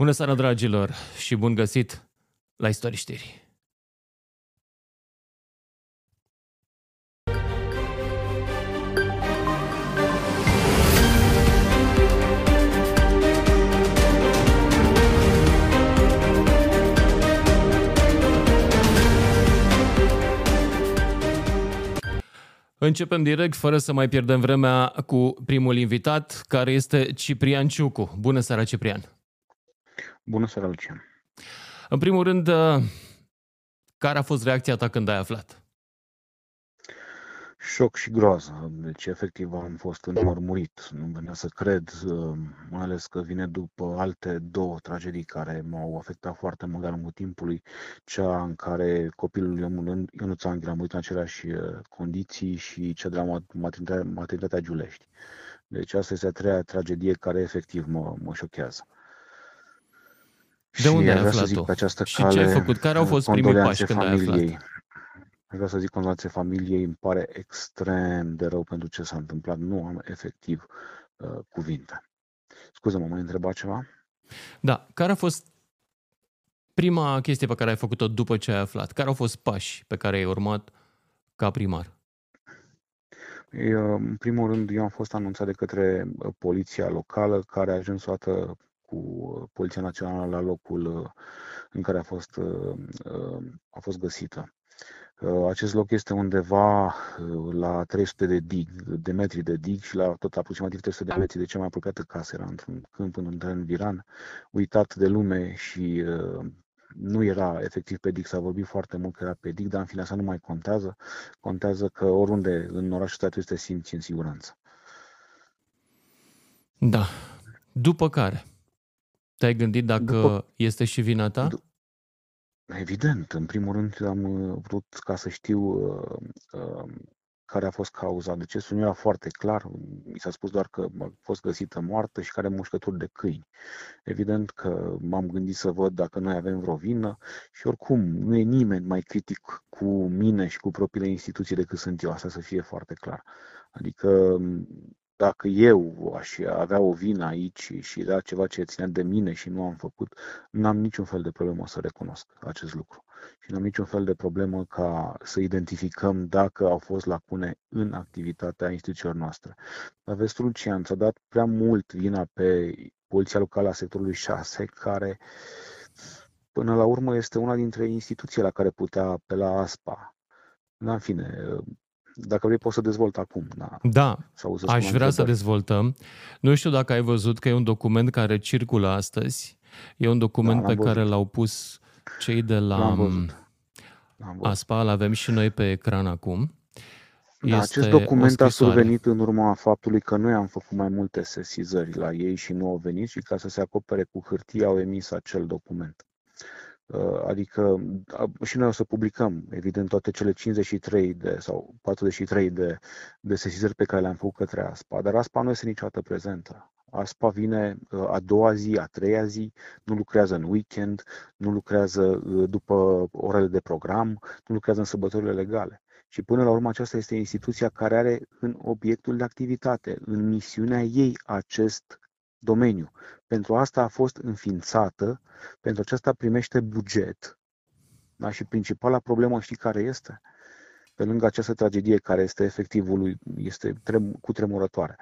Bună seara, dragilor, și bun găsit la Istorii Știri. Începem direct, fără să mai pierdem vremea, cu primul invitat, care este Ciprian Ciucu. Bună seara, Ciprian! Bună seara, Lucian! În primul rând, uh, care a fost reacția ta când ai aflat? șoc și groază. Deci, efectiv, am fost înmărmurit. Nu venea să cred, uh, mai ales că vine după alte două tragedii care m-au afectat foarte mult de-a lungul timpului. Cea în care copilul Ionuț Anghel a murit în aceleași uh, condiții și cea de la maternitatea, maternitatea Giulești. Deci asta este a treia tragedie care efectiv mă, mă șochează. De și unde ai aflat-o? Și ce ai făcut? Care au fost primii pași când ai aflat? Vreau să zic condolențe familiei, îmi pare extrem de rău pentru ce s-a întâmplat. Nu am efectiv uh, cuvinte. Scuză-mă, mai întreba ceva? Da, care a fost prima chestie pe care ai făcut-o după ce ai aflat? Care au fost pași pe care ai urmat ca primar? Eu, în primul rând, eu am fost anunțat de către uh, poliția locală, care a ajuns toată cu uh, Poliția Națională la locul uh, în care a fost, a fost găsită. Uh, acest loc este undeva uh, la 300 de dig, de metri de dig și la tot aproximativ 300 de metri de cea mai apropiată casă. Era într-un câmp, în un teren viran, uitat de lume și uh, nu era efectiv pe dig. S-a vorbit foarte mult că era pe dig, dar în fine asta nu mai contează. Contează că oriunde în orașul tău te simți în siguranță. Da. După care? Te-ai gândit dacă După... este și vina ta? D- Evident, în primul rând am uh, vrut ca să știu uh, uh, care a fost cauza decesului. Nu era foarte clar, mi s-a spus doar că a fost găsită moartă și care mușcături de câini. Evident că m-am gândit să văd dacă noi avem vreo vină și oricum nu e nimeni mai critic cu mine și cu propriile instituții decât sunt eu, asta să fie foarte clar. Adică dacă eu aș avea o vină aici și era ceva ce ținea de mine și nu am făcut, n-am niciun fel de problemă să recunosc acest lucru. Și n-am niciun fel de problemă ca să identificăm dacă au fost lacune în activitatea instituțiilor noastre. Dar vezi, Lucian, ți-a dat prea mult vina pe Poliția Locală a sectorului 6, care până la urmă este una dintre instituțiile la care putea apela ASPA. În fine, dacă vrei, poți să dezvolt acum. Da, da aș vrea să dezvoltăm. Nu știu dacă ai văzut că e un document care circulă astăzi. E un document da, pe văzut. care l-au pus cei de la l-am văzut. L-am văzut. ASPA, îl avem și noi pe ecran acum. Da, acest document a survenit în urma faptului că noi am făcut mai multe sesizări la ei și nu au venit și ca să se acopere cu hârtie au emis acel document. Uh, adică și noi o să publicăm, evident, toate cele 53 de, sau 43 de, de sesizări pe care le-am făcut către ASPA, dar ASPA nu este niciodată prezentă. ASPA vine uh, a doua zi, a treia zi, nu lucrează în weekend, nu lucrează uh, după orele de program, nu lucrează în sărbătorile legale. Și până la urmă aceasta este instituția care are în obiectul de activitate, în misiunea ei acest domeniu. Pentru asta a fost înființată, pentru aceasta primește buget. Da? Și principala problemă știi care este? Pe lângă această tragedie care este efectivul, este trem, cu tremurătoare.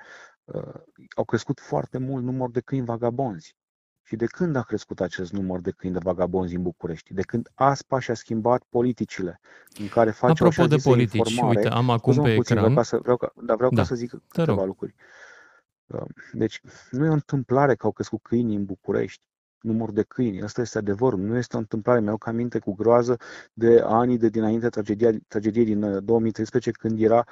Uh, au crescut foarte mult număr de câini vagabonzi. Și de când a crescut acest număr de câini de vagabonzi în București? De când ASPA și-a schimbat politicile în care face Apropo de politici, informare, uite, am acum pe puțin, ecran. Vreau ca să, vreau ca, dar vreau da. ca să zic câteva lucruri. Deci nu e o întâmplare că au crescut câinii în București, număr de câini. Asta este adevărul. Nu este o întâmplare. Mi-au aminte cu groază de anii de dinainte tragedia, tragediei din 2013, uh, când era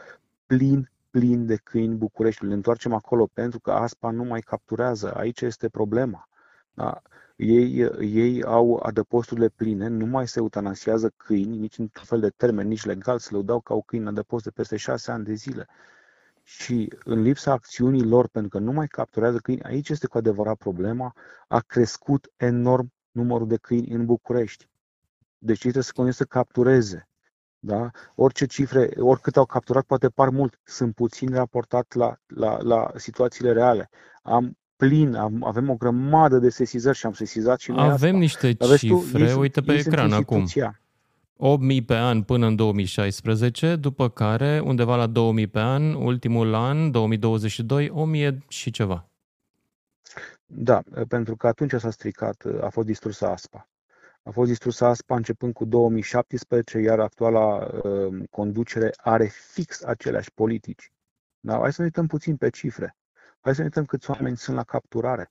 plin, plin de câini București. Le întoarcem acolo pentru că ASPA nu mai capturează. Aici este problema. Da? Ei, ei au adăposturile pline, nu mai se eutanasiază câini, nici într-un fel de termen, nici legal, să le dau ca o câine adăpost de peste șase ani de zile și în lipsa acțiunii lor, pentru că nu mai capturează câini, aici este cu adevărat problema, a crescut enorm numărul de câini în București. Deci trebuie să continue să captureze. Da? Orice cifre, oricât au capturat, poate par mult, sunt puțin raportat la, la, la situațiile reale. Am plin, avem o grămadă de sesizări și am sesizat și noi Avem asta. niște cifre, tu, uite pe ecran acum. 8.000 pe an până în 2016, după care undeva la 2.000 pe an, ultimul an, 2022, 1.000 și ceva. Da, pentru că atunci s-a stricat, a fost distrusă ASPA. A fost distrusă ASPA începând cu 2017, iar actuala uh, conducere are fix aceleași politici. Da? Hai să ne uităm puțin pe cifre. Hai să ne uităm câți oameni sunt la capturare.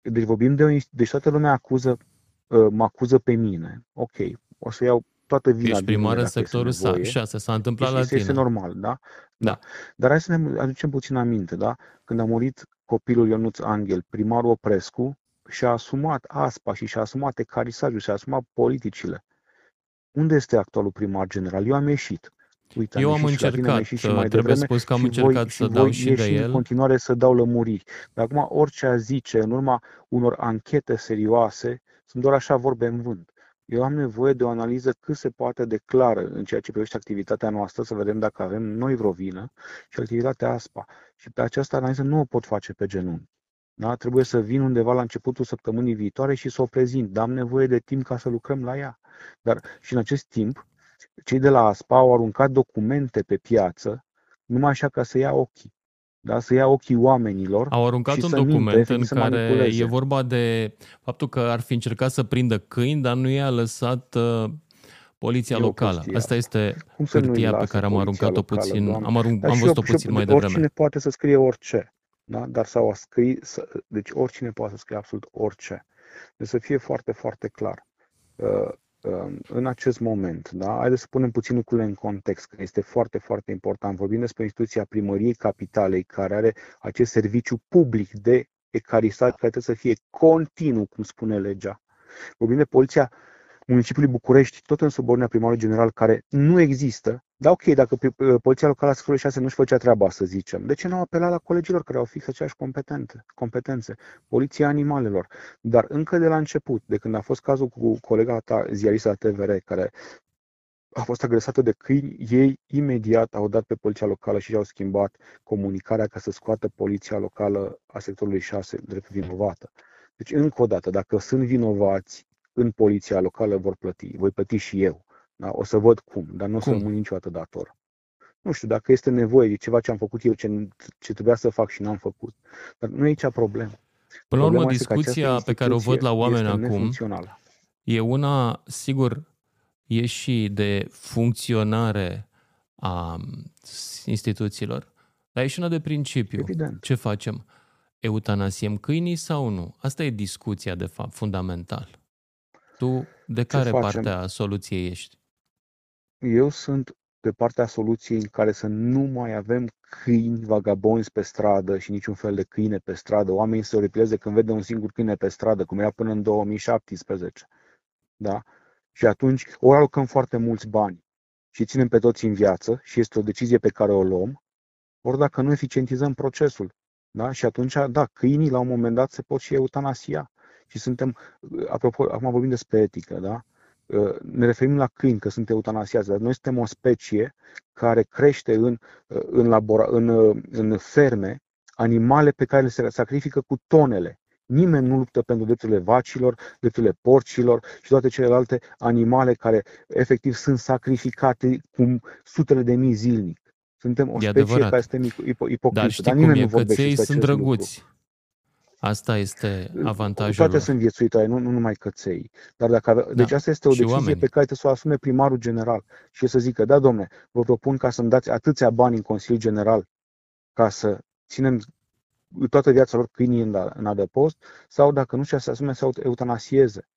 Deci vorbim de o Deci toată lumea acuză, uh, mă acuză pe mine. Ok, o să iau toată vina Ești primar în sectorul 6, s-a întâmplat este, la tine. Este normal, da? da? Da. Dar hai să ne aducem puțin aminte, da? Când a murit copilul Ionuț Angel, primarul Oprescu și-a asumat aspa și și-a asumat ecarisajul, și-a asumat politicile. Unde este actualul primar general? Eu am ieșit. Uite, Eu am încercat, și și mai trebuie spus că am încercat voi, să dau și de el. în continuare să dau lămuriri. Dar acum orice a zice, în urma unor anchete serioase, sunt doar așa vorbe în vânt. Eu am nevoie de o analiză cât se poate de clară în ceea ce privește activitatea noastră, să vedem dacă avem noi vreo vină și activitatea ASPA. Și pe această analiză nu o pot face pe genunchi. Da? Trebuie să vin undeva la începutul săptămânii viitoare și să o prezint. Dar am nevoie de timp ca să lucrăm la ea. Dar și în acest timp, cei de la ASPA au aruncat documente pe piață numai așa ca să ia ochii da? să ia ochii oamenilor. Au aruncat și un să document minte, în care e vorba de faptul că ar fi încercat să prindă câini, dar nu i-a lăsat uh, poliția e locală. Prostie. Asta este Cum hârtia pe care am aruncat-o locală, puțin, doamne. am, arunc, am văzut-o puțin mai devreme. Oricine poate să scrie orice, da? dar sau a scrie, să, deci oricine poate să scrie absolut orice. Deci să fie foarte, foarte clar. Uh, în acest moment. Da? Haideți să punem puțin lucrurile în context, că este foarte, foarte important. Vorbim despre instituția primăriei capitalei, care are acest serviciu public de ecarisat, care trebuie să fie continuu, cum spune legea. Vorbim de poliția municipiului București, tot în subordinea primarului general, care nu există, da, ok, dacă poliția locală a secolului 6 nu-și făcea treaba, să zicem, de ce nu au apelat la colegilor care au fix aceeași competente, competențe? Poliția animalelor. Dar încă de la început, de când a fost cazul cu colega ta, ziarista TVR, care a fost agresată de câini, ei imediat au dat pe poliția locală și au schimbat comunicarea ca să scoată poliția locală a sectorului 6 drept vinovată. Deci, încă o dată, dacă sunt vinovați în poliția locală, vor plăti. Voi plăti și eu. Da? O să văd cum, dar nu o să rămân niciodată dator. Nu știu, dacă este nevoie de ceva ce am făcut eu, ce, ce trebuia să fac și n-am făcut. Dar nu e aici problemă. Până la urmă, discuția pe care o văd la oameni acum e una, sigur, e și de funcționare a instituțiilor, dar e și una de principiu. Evident. Ce facem? Eutanasiem câinii sau nu? Asta e discuția, de fapt, fundamental. Tu de care parte a soluției ești? Eu sunt de partea soluției în care să nu mai avem câini vagabonzi pe stradă și niciun fel de câine pe stradă. Oamenii se oripileze când vede un singur câine pe stradă, cum era până în 2017. Da? Și atunci ori alocăm foarte mulți bani și ținem pe toți în viață și este o decizie pe care o luăm, ori dacă nu eficientizăm procesul. Da? Și atunci, da, câinii la un moment dat se pot și eutanasia. Și suntem, apropo, acum vorbim despre etică, da? Uh, ne referim la câini, că sunt eutanasiați, dar noi suntem o specie care crește în, uh, în, labora, în, uh, în ferme animale pe care le se sacrifică cu tonele. Nimeni nu luptă pentru drepturile vacilor, drepturile porcilor și toate celelalte animale care efectiv sunt sacrificate cu sutele de mii zilnic. Suntem o e specie adevărat. care este ipocrită, dar, știi dar nimeni cum e, nu vorbește sunt drăguți. Lucru. Asta este avantajul Toate lor. sunt viețuitoare, nu, nu numai căței. Dar dacă ave... da. Deci asta este o și decizie oamenii. pe care trebuie să o asume primarul general și să zică, da, domne, vă propun ca să-mi dați atâția bani în Consiliul General ca să ținem toată viața lor câinii în, în adăpost, sau dacă nu și să asume să eutanasieze.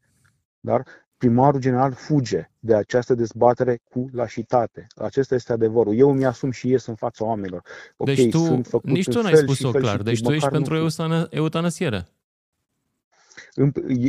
Dar primarul general fuge de această dezbatere cu lașitate. Acesta este adevărul. Eu mi-asum și ies în fața oamenilor. Okay, deci tu, sunt nici tu n-ai spus-o clar, deci tu ești pentru eutanasiere.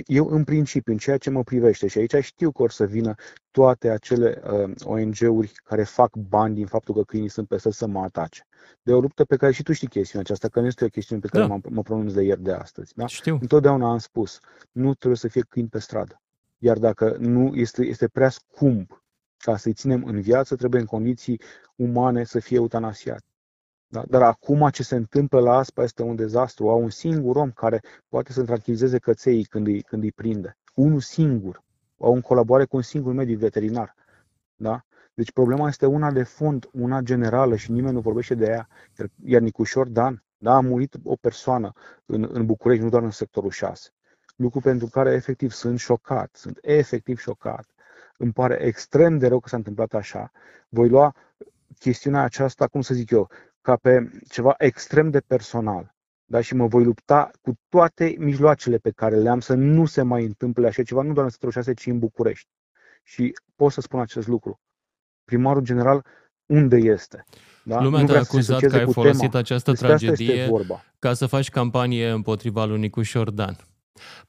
Eu, în principiu, în ceea ce mă privește, și aici știu că or să vină toate acele uh, ONG-uri care fac bani din faptul că câinii sunt peste să mă atace. De o luptă pe care și tu știi chestiunea aceasta, că nu este o chestiune pe care da. mă, mă pronunț de ieri de astăzi. Da? Știu. Întotdeauna am spus, nu trebuie să fie câini pe stradă. Iar dacă nu este, este prea scump ca să-i ținem în viață, trebuie în condiții umane să fie eutanasiat. Da? Dar acum ce se întâmplă la ASPA este un dezastru. Au un singur om care poate să tranquilizeze căței când îi, când îi prinde. Unul singur. Au în colaborare cu un singur medic veterinar. Da? Deci problema este una de fond, una generală și nimeni nu vorbește de ea. Iar, iar Nicușor Dan, da, a murit o persoană în, în București, nu doar în sectorul 6. Lucru pentru care efectiv sunt șocat, sunt efectiv șocat. Îmi pare extrem de rău că s-a întâmplat așa. Voi lua chestiunea aceasta, cum să zic eu, ca pe ceva extrem de personal. Da? Și mă voi lupta cu toate mijloacele pe care le am să nu se mai întâmple așa ceva, nu doar în sectorul 6, ci în București. Și pot să spun acest lucru. Primarul general unde este? Da? Lumea te-a acuzat că ai folosit tema. această Despre tragedie ca să faci campanie împotriva lui Nicuș Șordan.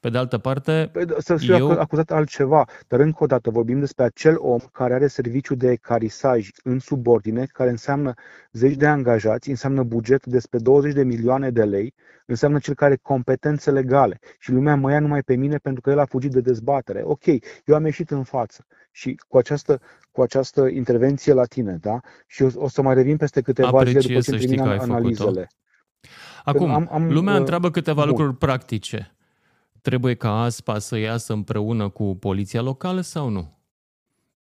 Pe de altă parte, păi, să fiu eu... acuzat altceva, dar încă o dată vorbim despre acel om care are serviciu de carisaj în subordine, care înseamnă zeci de angajați, înseamnă buget despre 20 de milioane de lei, înseamnă cel care are competențe legale și lumea mă ia numai pe mine pentru că el a fugit de dezbatere. Ok, eu am ieșit în față și cu această, cu această intervenție la tine, da? Și o, o să mai revin peste câteva zile după ce termin analizele. Acum, am, am, lumea uh, întreabă câteva bun. lucruri practice. Trebuie ca ASPA să iasă împreună cu poliția locală sau nu?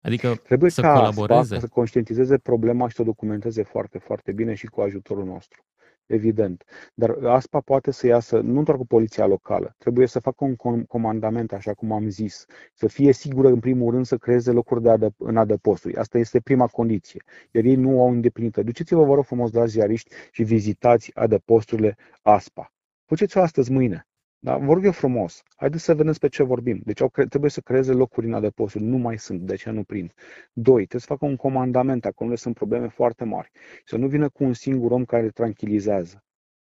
Adică Trebuie să ca colaboreze? ASPA să conștientizeze problema și să o documenteze foarte, foarte bine și cu ajutorul nostru. Evident. Dar ASPA poate să iasă nu doar cu poliția locală, trebuie să facă un comandament, așa cum am zis, să fie sigură în primul rând să creeze locuri de adă- în adăposturi. Asta este prima condiție. Iar ei nu au îndeplinit. Duceți-vă, vă rog frumos, la ziariști și vizitați adăposturile ASPA. Faceți-o astăzi, mâine. Da? Vorbim eu frumos. Haideți să vedem pe ce vorbim. Deci au, trebuie să creeze locuri în adăposturi. Nu mai sunt. De ce nu prind? Doi, trebuie să facă un comandament. Acolo sunt probleme foarte mari. Să nu vină cu un singur om care tranquilizează.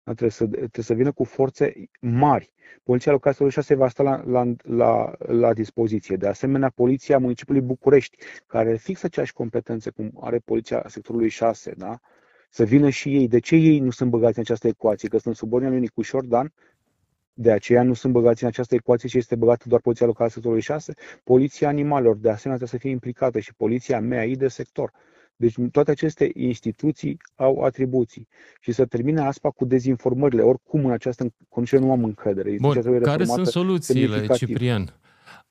Da? Trebuie, să, trebuie să vină cu forțe mari. Poliția locală 6 va sta la, la, la, la dispoziție. De asemenea, Poliția Municipiului București, care are fix aceeași competențe cum are Poliția sectorului 6, da? să vină și ei. De ce ei nu sunt băgați în această ecuație? Că sunt subordinea lui Nicușor Dan de aceea nu sunt băgați în această ecuație și este băgată doar Poliția Locală sectorului 6. Poliția Animalelor, de asemenea, trebuie să fie implicată și Poliția MEAI de sector. Deci toate aceste instituții au atribuții. Și să termine asta cu dezinformările. Oricum, în această condiție nu am încredere. Bun, care sunt soluțiile, Ciprian?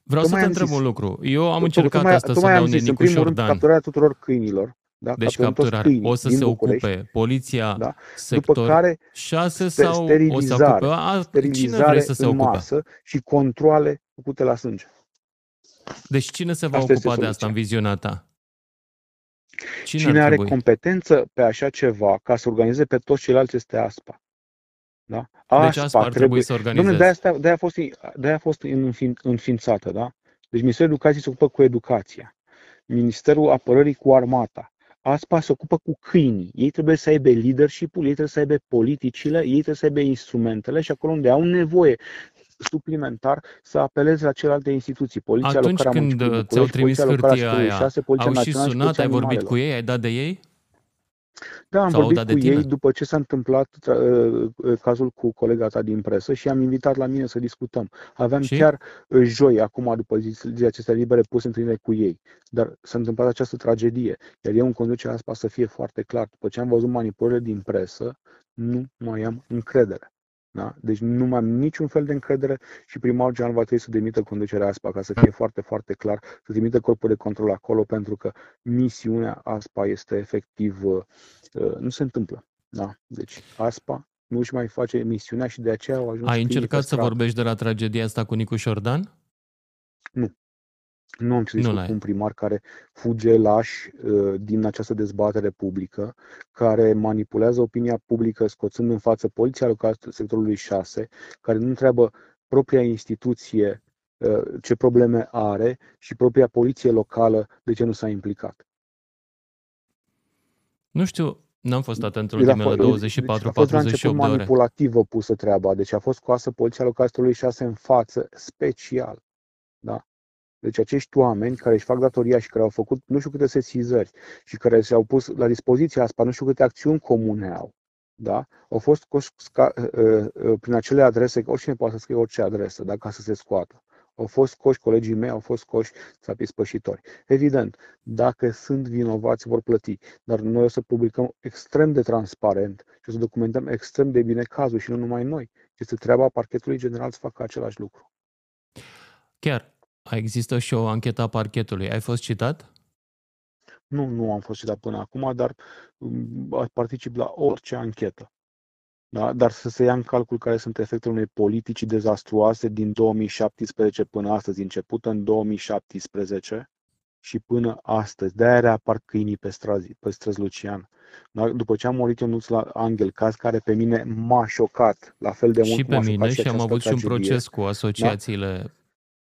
Vreau tocmai să te întreb un lucru. Eu am încercat tocmai, asta tocmai să dau zis, în primul rând, capturarea tuturor câinilor, da? Deci capturare. O să se ocupe poliția da? sector După care 6 sau o să ocupe? A, cine vrea să se ocupe? masă și controle făcute la sânge. Deci cine se va asta ocupa de asta în viziunea ta? Cine, cine are competență pe așa ceva ca să organizeze pe toți ceilalți este ASPA. Da? ASPA deci ASPA ar trebui să organizeze. Domnule, de-aia, de-aia a fost, de a fost înființată. Da? Deci Ministerul Educației se ocupă cu educația. Ministerul Apărării cu armata. ASPA se ocupă cu câinii. Ei trebuie să aibă leadership-ul, ei trebuie să aibă politicile, ei trebuie să aibă instrumentele și acolo unde au nevoie suplimentar să apeleze la celelalte instituții. Poliția Atunci locală când ți-au trimis hârtia aia, 6, au și sunat, ai vorbit cu ei, ai dat de ei? Da, am Sau vorbit cu ei după ce s-a întâmplat uh, uh, cazul cu colega ta din presă și am invitat la mine să discutăm. Aveam și? chiar uh, joi, acum, după zilele acestea libere, pus întâlnire cu ei. Dar s-a întâmplat această tragedie. Iar eu în conducerea asta să fie foarte clar. După ce am văzut manipulările din presă, nu mai am încredere. Da? Deci nu mai am niciun fel de încredere și primarul general va trebui să demită conducerea ASPA, ca să fie foarte, foarte clar, să demită corpul de control acolo, pentru că misiunea ASPA este efectiv, uh, uh, nu se întâmplă. Da? Deci ASPA nu își mai face misiunea și de aceea au ajuns Ai încercat să vorbești de la tragedia asta cu Nicu Șordan? Nu. Nu am citit cu un primar care fuge laș uh, din această dezbatere publică, care manipulează opinia publică scoțând în față poliția locală sectorului 6, care nu întreabă propria instituție uh, ce probleme are și propria poliție locală de ce nu s-a implicat. Nu știu, N-am fost atent în ultimele 24-48 de ore. manipulativă pusă treaba, deci a fost scoasă poliția localului 6 în față, special. Da? Deci acești oameni care își fac datoria și care au făcut nu știu câte sesizări și care și-au pus la dispoziția asta nu știu câte acțiuni comune au, da? au fost sca- uh, uh, prin acele adrese, oricine poate să scrie orice adresă, da? ca să se scoată. Au fost scoși, colegii mei au fost scoși țapii spășitori. Evident, dacă sunt vinovați, vor plăti. Dar noi o să publicăm extrem de transparent și o să documentăm extrem de bine cazul și nu numai noi. Este treaba parchetului general să facă același lucru. Chiar, există și o anchetă a parchetului. Ai fost citat? Nu, nu am fost citat până acum, dar mm, particip la orice anchetă. Da? Dar să se ia în calcul care sunt efectele unei politici dezastruoase din 2017 până astăzi, începută în 2017 și până astăzi. De-aia reapar câinii pe străzi, pe străzi Lucian. Da? După ce am murit eu la Angel, caz care pe mine m-a șocat, la fel de mult și pe mine și am avut și un proces cu asociațiile da?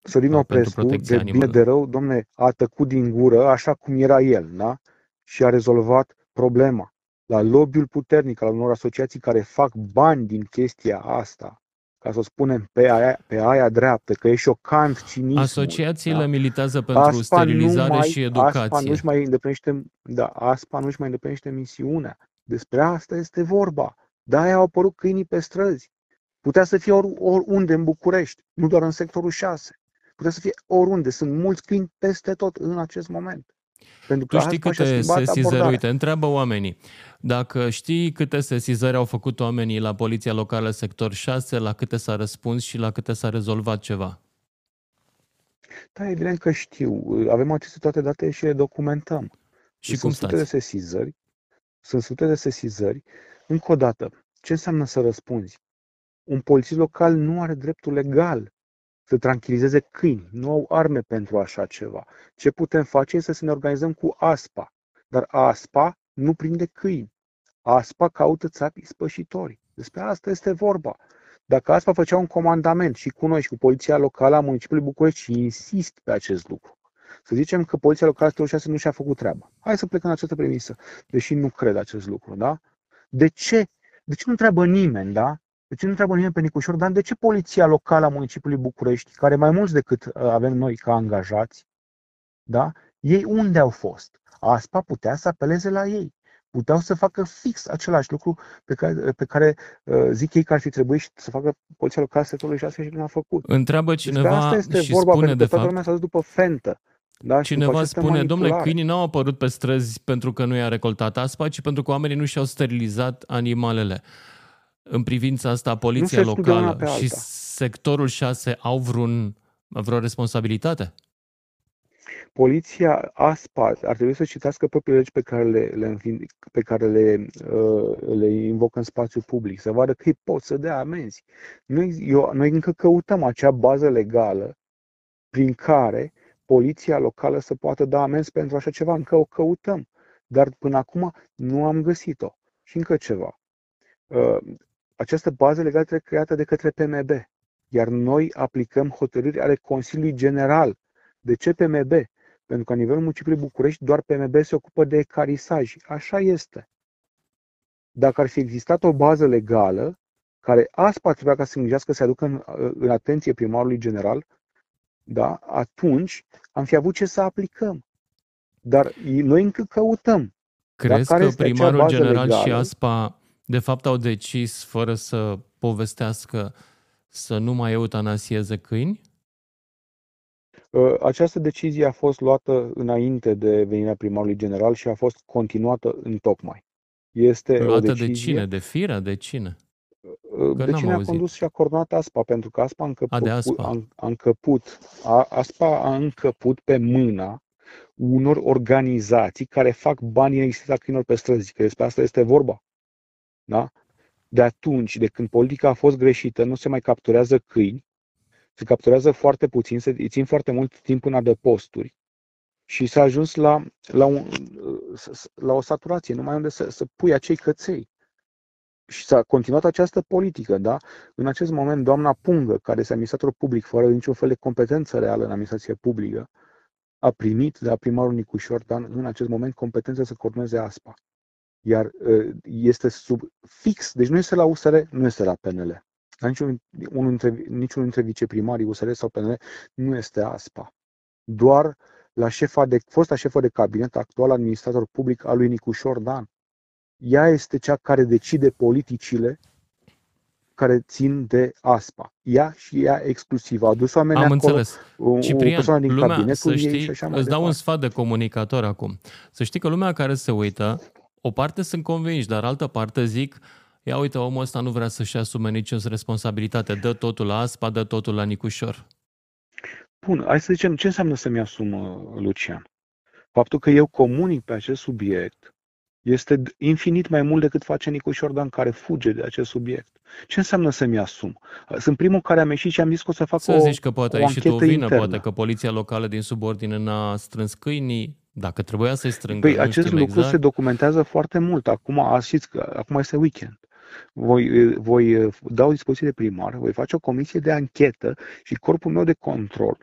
Sorin Oprescu, de bine de rău, domne, a tăcut din gură așa cum era el, da? Și a rezolvat problema la lobby-ul puternic al unor asociații care fac bani din chestia asta, ca să o spunem pe aia, pe aia dreaptă, că e șocant cinismul. Asociațiile da? militează pentru ASPA sterilizare mai, și educație. ASPA nu-și mai îndeplinește, da, ASPA nu-și mai îndeplinește misiunea. Despre asta este vorba. De-aia au apărut câinii pe străzi. Putea să fie ori, oriunde în București, nu doar în sectorul 6. Putea să fie oriunde. Sunt mulți câini peste tot în acest moment. Pentru că tu știi câte sesizări, uite, întreabă oamenii. Dacă știi câte sesizări au făcut oamenii la Poliția Locală Sector 6, la câte s-a răspuns și la câte s-a rezolvat ceva? Da, evident că știu. Avem aceste toate date și le documentăm. Și sunt cum sute de sesizări. Sunt sute de sesizări. Încă o dată, ce înseamnă să răspunzi? Un polițist local nu are dreptul legal să tranquilizeze câini. Nu au arme pentru așa ceva. Ce putem face este să ne organizăm cu ASPA. Dar ASPA nu prinde câini. ASPA caută țapii spășitori. Despre asta este vorba. Dacă ASPA făcea un comandament și cu noi și cu poliția locală a municipiului București și insist pe acest lucru, să zicem că poliția locală 6 nu și-a făcut treaba. Hai să plecăm în această premisă, deși nu cred acest lucru, da? De ce? De ce nu întreabă nimeni, da? De ce nu întreabă nimeni pe Nicușor Dan de ce poliția locală a municipiului București, care mai mulți decât uh, avem noi ca angajați, da? ei unde au fost? ASPA putea să apeleze la ei. Puteau să facă fix același lucru pe care, pe care uh, zic ei că ar fi trebuit să facă poliția locală sectorului 6 și nu a făcut. Întreabă cineva Despre asta este și vorba, spune de fapt... lumea s-a dus după fentă. Da, Cineva spune, domnule, câinii n-au apărut pe străzi pentru că nu i-a recoltat aspa, ci pentru că oamenii nu și-au sterilizat animalele în privința asta poliția locală și sectorul 6 au vreun, vreo responsabilitate? Poliția ASPA ar trebui să citească propriile legi pe care le, le, pe care le, uh, le invocă în spațiu public, să vadă că îi pot să dea amenzi. Noi, eu, noi încă căutăm acea bază legală prin care poliția locală să poată da amenzi pentru așa ceva. Încă o căutăm, dar până acum nu am găsit-o. Și încă ceva. Uh, această bază legală trebuie creată de către PMB, iar noi aplicăm hotărâri ale Consiliului General. De ce PMB? Pentru că la nivelul municipiului București doar PMB se ocupă de ecarisaj. Așa este. Dacă ar fi existat o bază legală, care ASPA trebuia ca să îngrijească să aducă în, în atenție primarului general, da, atunci am fi avut ce să aplicăm. Dar noi încă căutăm. Crezi că primarul general legală? și ASPA de fapt au decis, fără să povestească, să nu mai eutanasieze câini? Ă, această decizie a fost luată înainte de venirea primarului general și a fost continuată în tocmai. Este luată o decizie... de cine? De firea? De cine? Ă, Că de cine auzit. a condus și a coordonat ASPA, pentru că ASPA a încăput, a, de ASPA. A, a încăput, a, ASPA a încăput pe mâna unor organizații care fac bani în existența câinilor pe străzi, că despre asta este vorba. Da? De atunci, de când politica a fost greșită, nu se mai capturează câini, se capturează foarte puțin, se îi țin foarte mult timp în adăposturi și s-a ajuns la, la, un, la o saturație, numai unde să, să pui acei căței. Și s-a continuat această politică, da? În acest moment, doamna Pungă, care este administrator public, fără niciun fel de competență reală în administrație publică, a primit de la primarul Nicușor Dan în acest moment competență să coordoneze ASPA iar este sub fix, deci nu este la USR, nu este la PNL. La niciun, unul dintre, niciunul dintre viceprimarii USR sau PNL nu este ASPA. Doar la șefa de, fosta șefă de cabinet, actual administrator public al lui Nicușor Dan. Ea este cea care decide politicile care țin de ASPA. Ea și ea exclusiv. A adus oameni Am acolo, înțeles. o, Ciprian, o persoană din lumea, cabinetul să știi, ei și așa mai îți dau un departe. sfat de comunicator acum. Să știi că lumea care se uită, o parte sunt convinși, dar altă parte zic, ia uite, omul ăsta nu vrea să-și asume niciun responsabilitate, dă totul la ASPA, dă totul la Nicușor. Bun, hai să zicem ce înseamnă să-mi asum, uh, Lucian. Faptul că eu comunic pe acest subiect este infinit mai mult decât face Nicu Șordan care fuge de acest subiect. Ce înseamnă să-mi asum? Sunt primul care am ieșit și am zis că o să fac să o zici că poate o ai și tu o vină, internă. poate că poliția locală din subordine n-a strâns câinii, dacă trebuia să-i strângă, Păi nu acest știm lucru exact. se documentează foarte mult. Acum, știți că acum este weekend. Voi, voi da o dispoziție de primar, voi face o comisie de anchetă și corpul meu de control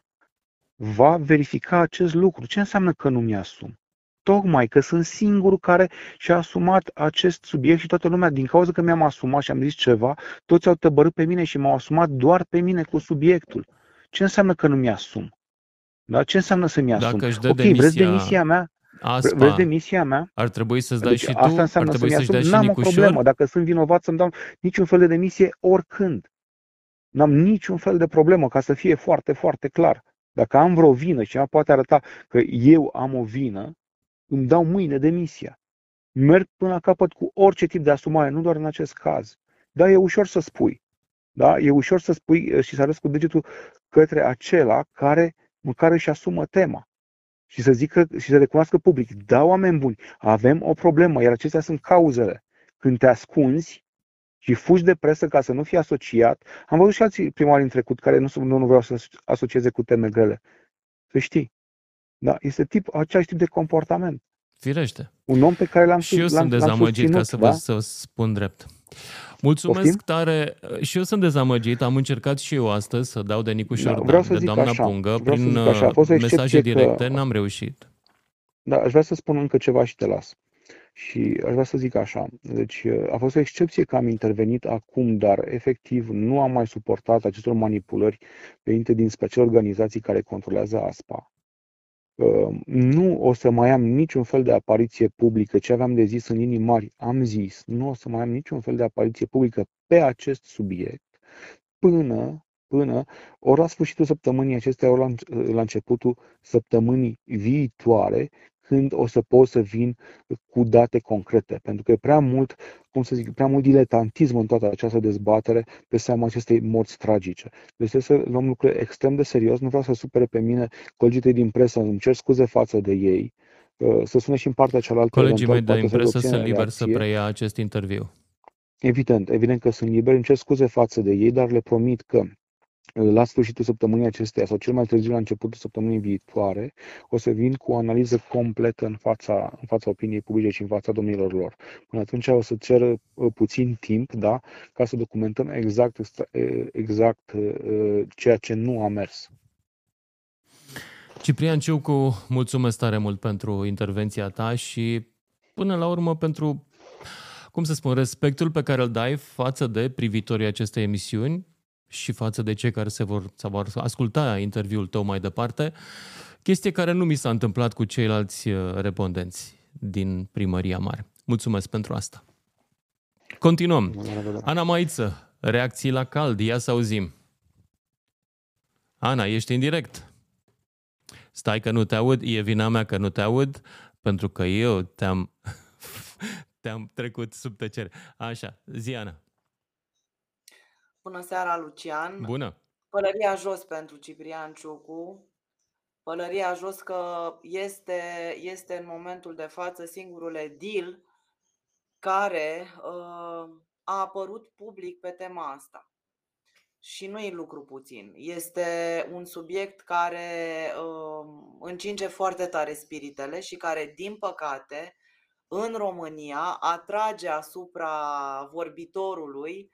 va verifica acest lucru. Ce înseamnă că nu mi-asum? Tocmai că sunt singurul care și-a asumat acest subiect și toată lumea, din cauza că mi-am asumat și am zis ceva, toți au tăbărât pe mine și m-au asumat doar pe mine cu subiectul. Ce înseamnă că nu mi-asum? Da? Ce înseamnă să mi-asum? Dacă își dă ok, demisia, vreți demisia mea? ASPA, Vreți demisia mea? ar trebui să-ți dai Deci și tu, asta ar înseamnă trebui să-mi să-și asum. dai și N-am o Nicușor. problemă. Dacă sunt vinovat să-mi dau niciun fel de demisie oricând. N-am niciun fel de problemă, ca să fie foarte, foarte clar. Dacă am vreo vină și cineva poate arăta că eu am o vină, îmi dau mâine demisia. Merg până la capăt cu orice tip de asumare, nu doar în acest caz. Da, e ușor să spui. Da? E ușor să spui uh, și să arăți cu degetul către acela care măcar își asumă tema și să zică și să recunoască public, da, oameni buni, avem o problemă, iar acestea sunt cauzele. Când te ascunzi și fugi de presă ca să nu fii asociat, am văzut și alții primari în trecut care nu, nu, nu vreau să asocieze cu teme grele. Să știi. Da, este tip, același tip de comportament. Firește. Un om pe care l-am Și eu l-am, sunt dezamăgit, l-am ca să vă da? să spun drept. Mulțumesc Poftim? tare. Și eu sunt dezamăgit. Am încercat și eu astăzi să dau de Nicu Da, Șordan, vreau să de zic doamna așa, Pungă, vreau să prin zic așa, a fost o uh, mesaje excepție că- directe, n-am reușit. Da, aș vrea să spun încă ceva și te las. Și aș vrea să zic așa. Deci a fost o excepție că am intervenit acum, dar efectiv nu am mai suportat acestor manipulări venite din acele organizații care controlează ASPA. Uh, Nu o să mai am niciun fel de apariție publică. Ce aveam de zis în linii mari, am zis. Nu o să mai am niciun fel de apariție publică pe acest subiect până, până ori la sfârșitul săptămânii acestea, ori la, la începutul săptămânii viitoare, când o să pot să vin cu date concrete. Pentru că e prea mult, cum să zic, prea mult diletantism în toată această dezbatere pe seama acestei morți tragice. Deci trebuie să luăm lucrurile extrem de serios. Nu vreau să supere pe mine colegii tăi din presă, îmi cer scuze față de ei, uh, să sune și în partea cealaltă. Colegii mei eventual, de poate să impresă obțină sunt liberi să reacție. preia acest interviu. Evident, evident că sunt liberi, îmi cer scuze față de ei, dar le promit că uh, la sfârșitul săptămânii acesteia sau cel mai târziu la începutul săptămânii viitoare, o să vin cu o analiză completă în fața, în fața opiniei publice și în fața domnilor lor. Până atunci o să cer uh, puțin timp, da, ca să documentăm exact, extra- uh, exact uh, ceea ce nu a mers. Ciprian Ciucu, mulțumesc tare mult pentru intervenția ta și până la urmă pentru, cum să spun, respectul pe care îl dai față de privitorii acestei emisiuni și față de cei care se vor, se vor asculta interviul tău mai departe, chestie care nu mi s-a întâmplat cu ceilalți uh, respondenți din primăria mare. Mulțumesc pentru asta. Continuăm. La revedere. Ana Maiță, reacții la cald, ia să auzim. Ana, ești în direct. Stai că nu te aud, e vina mea că nu te aud, pentru că eu te-am, te-am trecut sub tăcere. Așa, zi Ana. Bună seara, Lucian. Bună. Pălăria jos pentru Ciprian Ciucu. Pălăria jos că este, este în momentul de față singurul edil care uh, a apărut public pe tema asta. Și nu e lucru puțin. Este un subiect care uh, încinge foarte tare spiritele și care, din păcate, în România atrage asupra vorbitorului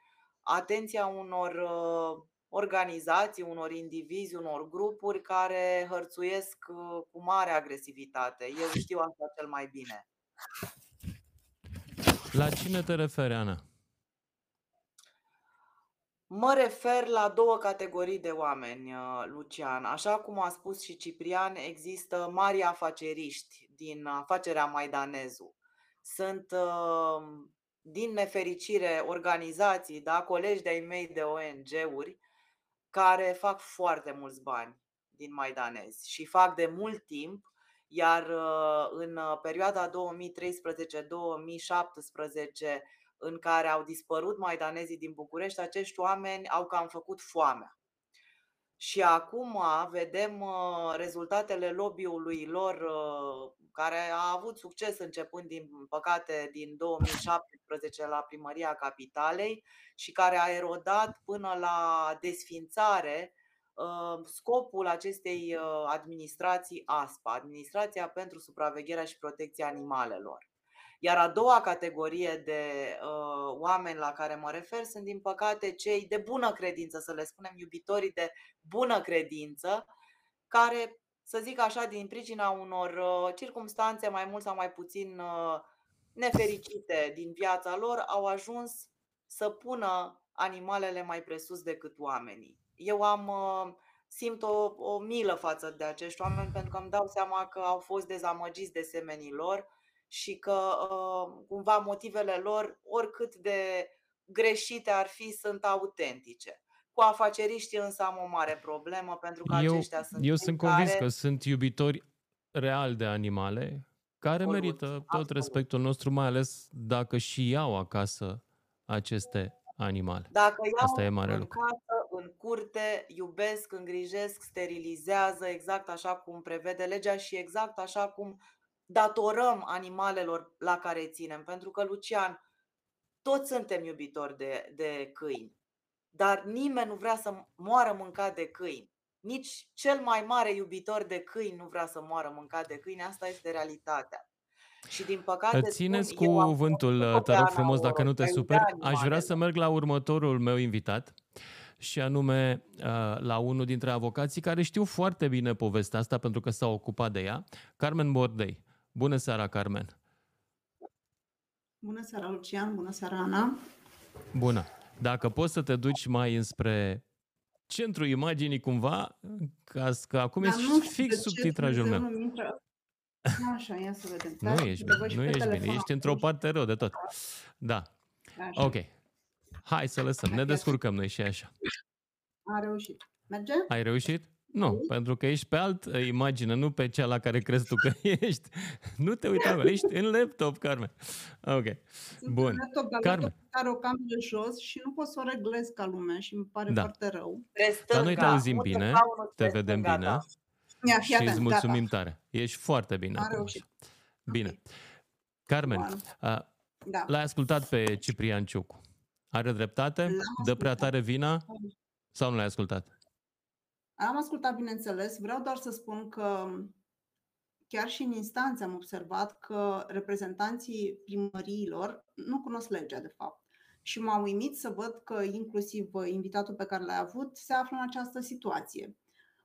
atenția unor uh, organizații, unor indivizi, unor grupuri care hărțuiesc uh, cu mare agresivitate. Eu știu asta cel mai bine. La cine te referi, Ana? Mă refer la două categorii de oameni, uh, Lucian. Așa cum a spus și Ciprian, există mari afaceriști din afacerea Maidanezu. Sunt uh, din nefericire, organizații, da, colegi de-ai mei de ONG-uri, care fac foarte mulți bani din maidanezi și fac de mult timp, iar uh, în uh, perioada 2013-2017, în care au dispărut maidanezii din București, acești oameni au cam făcut foamea. Și acum vedem uh, rezultatele lobby-ului lor care a avut succes începând din păcate din 2017 la primăria capitalei și care a erodat până la desfințare uh, scopul acestei uh, administrații ASPA, Administrația pentru Supravegherea și Protecția Animalelor. Iar a doua categorie de uh, oameni la care mă refer sunt, din păcate, cei de bună credință, să le spunem iubitorii de bună credință, care să zic așa, din pricina unor uh, circumstanțe mai mult sau mai puțin uh, nefericite din viața lor, au ajuns să pună animalele mai presus decât oamenii. Eu am uh, simt o, o milă față de acești oameni pentru că îmi dau seama că au fost dezamăgiți de semenii lor și că cumva motivele lor, oricât de greșite ar fi, sunt autentice. Cu afaceriștii însă am o mare problemă pentru că eu, aceștia sunt Eu sunt convins care... că sunt iubitori real de animale care absolut, merită tot absolut. respectul nostru, mai ales dacă și iau acasă aceste animale. Dacă iau Asta e mare în lucru. casă, în curte, iubesc, îngrijesc, sterilizează exact așa cum prevede legea și exact așa cum datorăm animalelor la care ținem. Pentru că, Lucian, toți suntem iubitori de, de câini. Dar nimeni nu vrea să moară mâncat de câini. Nici cel mai mare iubitor de câini nu vrea să moară mâncat de câini. Asta este realitatea. Și din păcate Țineți spun, cuvântul, te rog frumos, dacă nu te super. Aș vrea să merg la următorul meu invitat și anume uh, la unul dintre avocații care știu foarte bine povestea asta pentru că s-a ocupat de ea, Carmen Bordei. Bună seara, Carmen! Bună seara, Lucian! Bună seara, Ana! Bună! Dacă poți să te duci mai înspre centrul imaginii cumva, ca că acum Dar e fix sub titrajul meu. Așa, ia să vedem. Nu da? ești bine, nu ești bine, ești într-o parte rău de tot. Da. Așa. Ok. Hai să lăsăm, ne descurcăm noi și așa. A reușit. Merge? Ai reușit? Nu, pentru că ești pe alt uh, imagine, nu pe cea la care crezi tu că ești. Nu te uita acolo, ești în laptop, Carmen. Ok, Sunt bun. Laptop, dar Carmen. are o cameră jos și nu pot să o reglez ca lumea și îmi pare da. foarte rău. Dar noi te auzim bine, te vedem bine da. și îți mulțumim gata. tare. Ești foarte bine. A reușit. Bine. Okay. Carmen, uh, da. l-ai ascultat pe Ciprian Ciucu. Are dreptate? Dă prea tare vina? Sau nu l-ai ascultat? Am ascultat, bineînțeles, vreau doar să spun că chiar și în instanță am observat că reprezentanții primăriilor nu cunosc legea, de fapt. Și m-a uimit să văd că inclusiv invitatul pe care l-ai avut se află în această situație.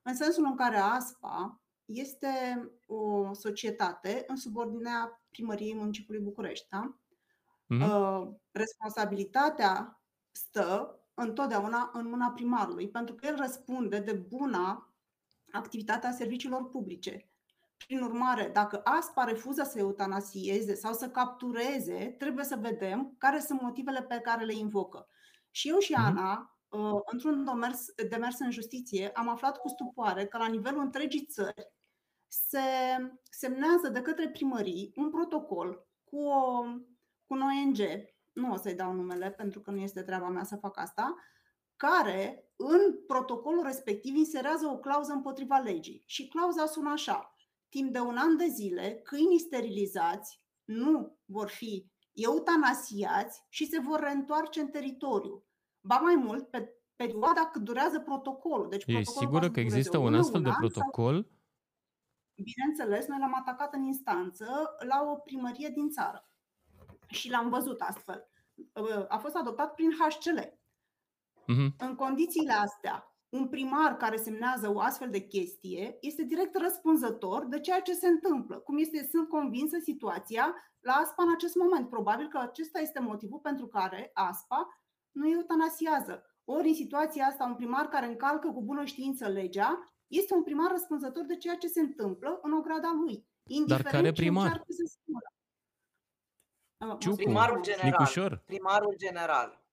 În sensul în care ASPA este o societate în subordinea primăriei municipiului București. Da? Mm-hmm. Responsabilitatea stă întotdeauna în mâna primarului, pentru că el răspunde de buna activitatea serviciilor publice. Prin urmare, dacă ASPA refuză să eutanasieze sau să captureze, trebuie să vedem care sunt motivele pe care le invocă. Și eu și mhm. Ana, uh, într-un demers, demers în justiție, am aflat cu stupoare că la nivelul întregii țări se semnează de către primării un protocol cu, o, cu un ONG nu o să-i dau numele pentru că nu este treaba mea să fac asta, care în protocolul respectiv inserează o clauză împotriva legii. Și clauza sună așa: timp de un an de zile, câinii sterilizați nu vor fi eutanasiați și se vor reîntoarce în teritoriu. Ba mai mult, pe perioada cât durează protocolul. Deci Ești sigură că există un astfel de protocol? Sau... Bineînțeles, noi l-am atacat în instanță la o primărie din țară și l-am văzut astfel. Uh, a fost adoptat prin HCL. Uh-huh. Mhm. În condițiile astea, un primar care semnează o astfel de chestie este direct răspunzător de ceea ce se întâmplă. Cum este, sunt convinsă situația la ASPA în acest moment. Probabil că acesta este motivul pentru care ASPA nu eutanasiază. Ori în situația asta, un primar care încalcă cu bună știință legea este un primar răspunzător de ceea ce se întâmplă în ograda lui. Dar care primar? Ce Ciucu, primarul general. Nicușor. Primarul general.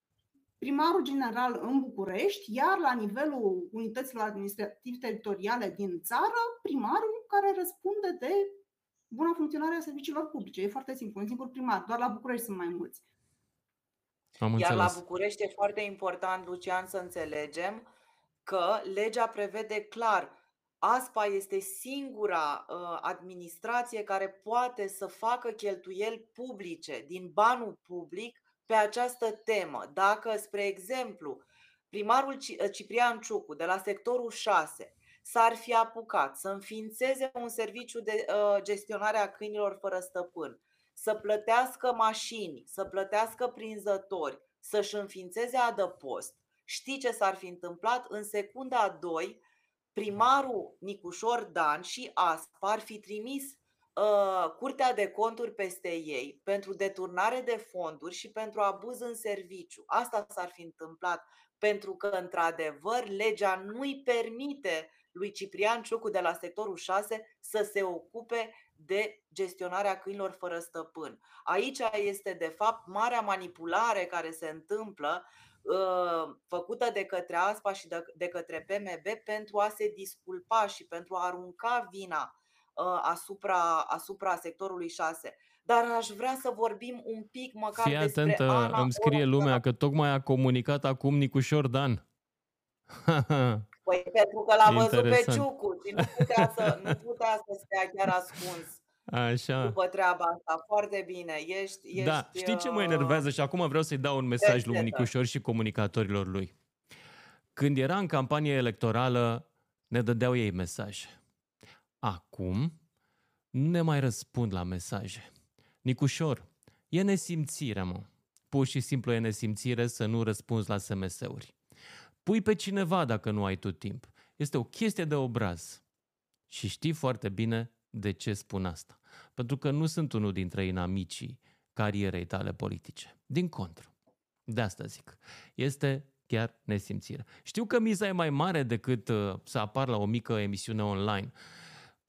Primarul general în București, iar la nivelul unităților administrativ-teritoriale din țară, primarul care răspunde de buna funcționare a serviciilor publice. E foarte simplu, un singur primar, doar la București sunt mai mulți. Am Iar înțeles. la București e foarte important, Lucian, să înțelegem că legea prevede clar ASPA este singura uh, administrație care poate să facă cheltuieli publice din banul public pe această temă. Dacă, spre exemplu, primarul uh, Ciprian Ciucu de la sectorul 6 s-ar fi apucat să înființeze un serviciu de uh, gestionare a câinilor fără stăpân, să plătească mașini, să plătească prinzători, să-și înființeze adăpost, știi ce s-ar fi întâmplat? În secunda a 2, primarul Nicușor Dan și ASPA ar fi trimis uh, Curtea de Conturi peste ei pentru deturnare de fonduri și pentru abuz în serviciu. Asta s-ar fi întâmplat pentru că, într-adevăr, legea nu îi permite lui Ciprian Ciucu de la sectorul 6 să se ocupe de gestionarea câinilor fără stăpân. Aici este, de fapt, marea manipulare care se întâmplă Uh, făcută de către ASPA și de către PMB pentru a se disculpa și pentru a arunca vina uh, asupra, asupra sectorului 6. Dar aș vrea să vorbim un pic măcar Fii despre atentă, Ana îmi scrie lumea că tocmai a comunicat acum Nicușor Dan. Păi pentru că l-a văzut Interesant. pe Ciucu și nu putea să, nu putea să stea chiar ascuns. Așa. După treaba asta, foarte bine. Ești, ești, da, știi ce mă uh, enervează și acum vreau să-i dau un mesaj lui Nicușor și comunicatorilor lui. Când era în campanie electorală, ne dădeau ei mesaje. Acum nu ne mai răspund la mesaje. Nicușor, e nesimțire, mă. Pur și simplu e nesimțire să nu răspunzi la SMS-uri. Pui pe cineva dacă nu ai tu timp. Este o chestie de obraz. Și știi foarte bine de ce spun asta? Pentru că nu sunt unul dintre inamicii carierei tale politice. Din contră. De asta zic. Este chiar nesimțire. Știu că miza e mai mare decât uh, să apar la o mică emisiune online.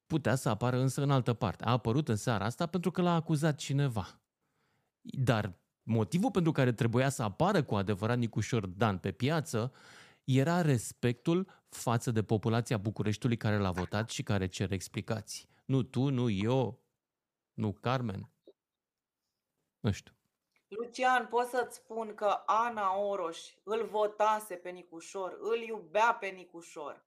Putea să apară însă în altă parte. A apărut în seara asta pentru că l-a acuzat cineva. Dar motivul pentru care trebuia să apară cu adevărat Nicușor Dan pe piață era respectul față de populația Bucureștiului care l-a votat și care cere explicații. Nu tu, nu eu, nu Carmen. Nu știu. Lucian, pot să-ți spun că Ana Oroș îl votase pe Nicușor, îl iubea pe Nicușor,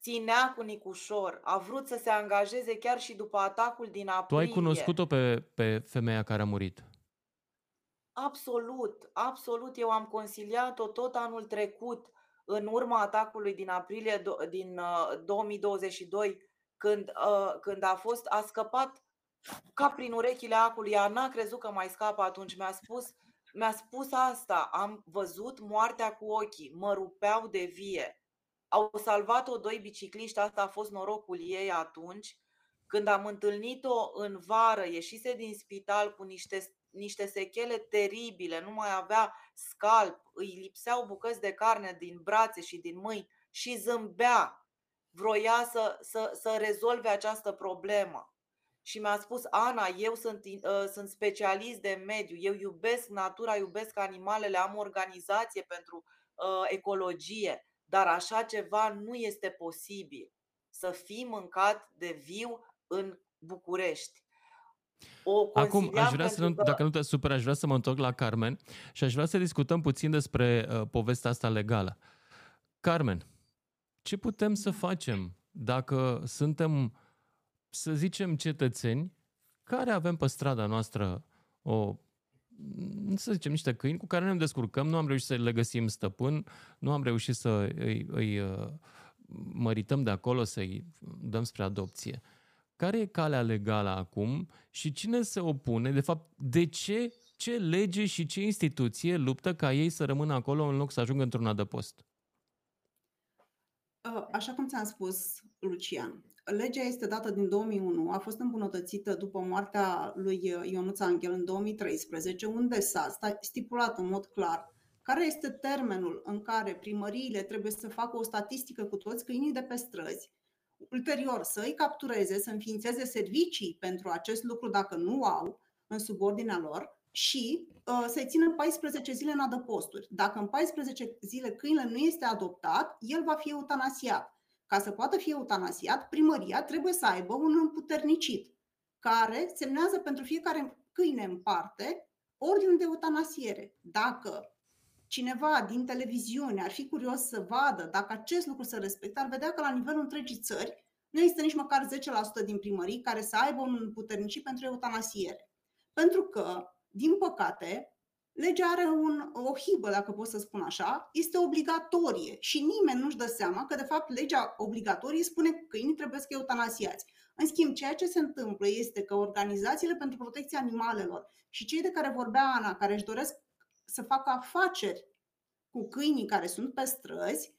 ținea cu Nicușor, a vrut să se angajeze chiar și după atacul din aprilie. Tu ai cunoscut-o pe, pe femeia care a murit? Absolut, absolut. Eu am consiliat-o tot anul trecut, în urma atacului din aprilie din 2022, uh, când, uh, când a fost, a scăpat ca prin urechile acului. Ea n-a crezut că mai scapă atunci. Mi-a spus, mi-a spus asta. Am văzut moartea cu ochii. Mă rupeau de vie. Au salvat-o doi bicicliști. Asta a fost norocul ei atunci. Când am întâlnit-o în vară, ieșise din spital cu niște, niște sechele teribile, nu mai avea scalp, îi lipseau bucăți de carne din brațe și din mâini și zâmbea. Vroia să, să, să rezolve această problemă și mi-a spus Ana, eu sunt, uh, sunt specialist de mediu, eu iubesc natura, iubesc animalele, am o organizație pentru uh, ecologie, dar așa ceva nu este posibil. Să fii mâncat de viu în București. O Acum, aș vrea să, că... dacă nu te super, aș vrea să mă întorc la Carmen și aș vrea să discutăm puțin despre uh, povestea asta legală. Carmen, ce putem să facem dacă suntem să zicem, cetățeni care avem pe strada noastră o să zicem, niște câini cu care ne descurcăm, nu am reușit să le găsim stăpân, nu am reușit să îi, îi uh, mărităm de acolo, să-i dăm spre adopție. Care e calea legală acum și cine se opune? De fapt, de ce, ce lege și ce instituție luptă ca ei să rămână acolo în loc să ajungă într-un adăpost? Uh, așa cum ți-am spus, Lucian, legea este dată din 2001, a fost îmbunătățită după moartea lui Ionuț Angel în 2013, unde s-a stipulat în mod clar care este termenul în care primăriile trebuie să facă o statistică cu toți câinii de pe străzi, ulterior să îi captureze, să înființeze servicii pentru acest lucru dacă nu au, în subordinea lor și uh, să-i țină 14 zile în adăposturi. Dacă în 14 zile câinele nu este adoptat, el va fi eutanasiat. Ca să poată fi eutanasiat, primăria trebuie să aibă un împuternicit care semnează pentru fiecare câine în parte ordinul de eutanasiere. Dacă cineva din televiziune ar fi curios să vadă dacă acest lucru se respectă, ar vedea că la nivelul întregii țări nu există nici măcar 10% din primării care să aibă un puternicit pentru eutanasiere. Pentru că, din păcate, legea are un, o hibă, dacă pot să spun așa, este obligatorie și nimeni nu-și dă seama că, de fapt, legea obligatorie spune că câinii trebuie să eutanasiați. În schimb, ceea ce se întâmplă este că organizațiile pentru protecția animalelor și cei de care vorbea Ana, care își doresc să facă afaceri cu câinii care sunt pe străzi, uh,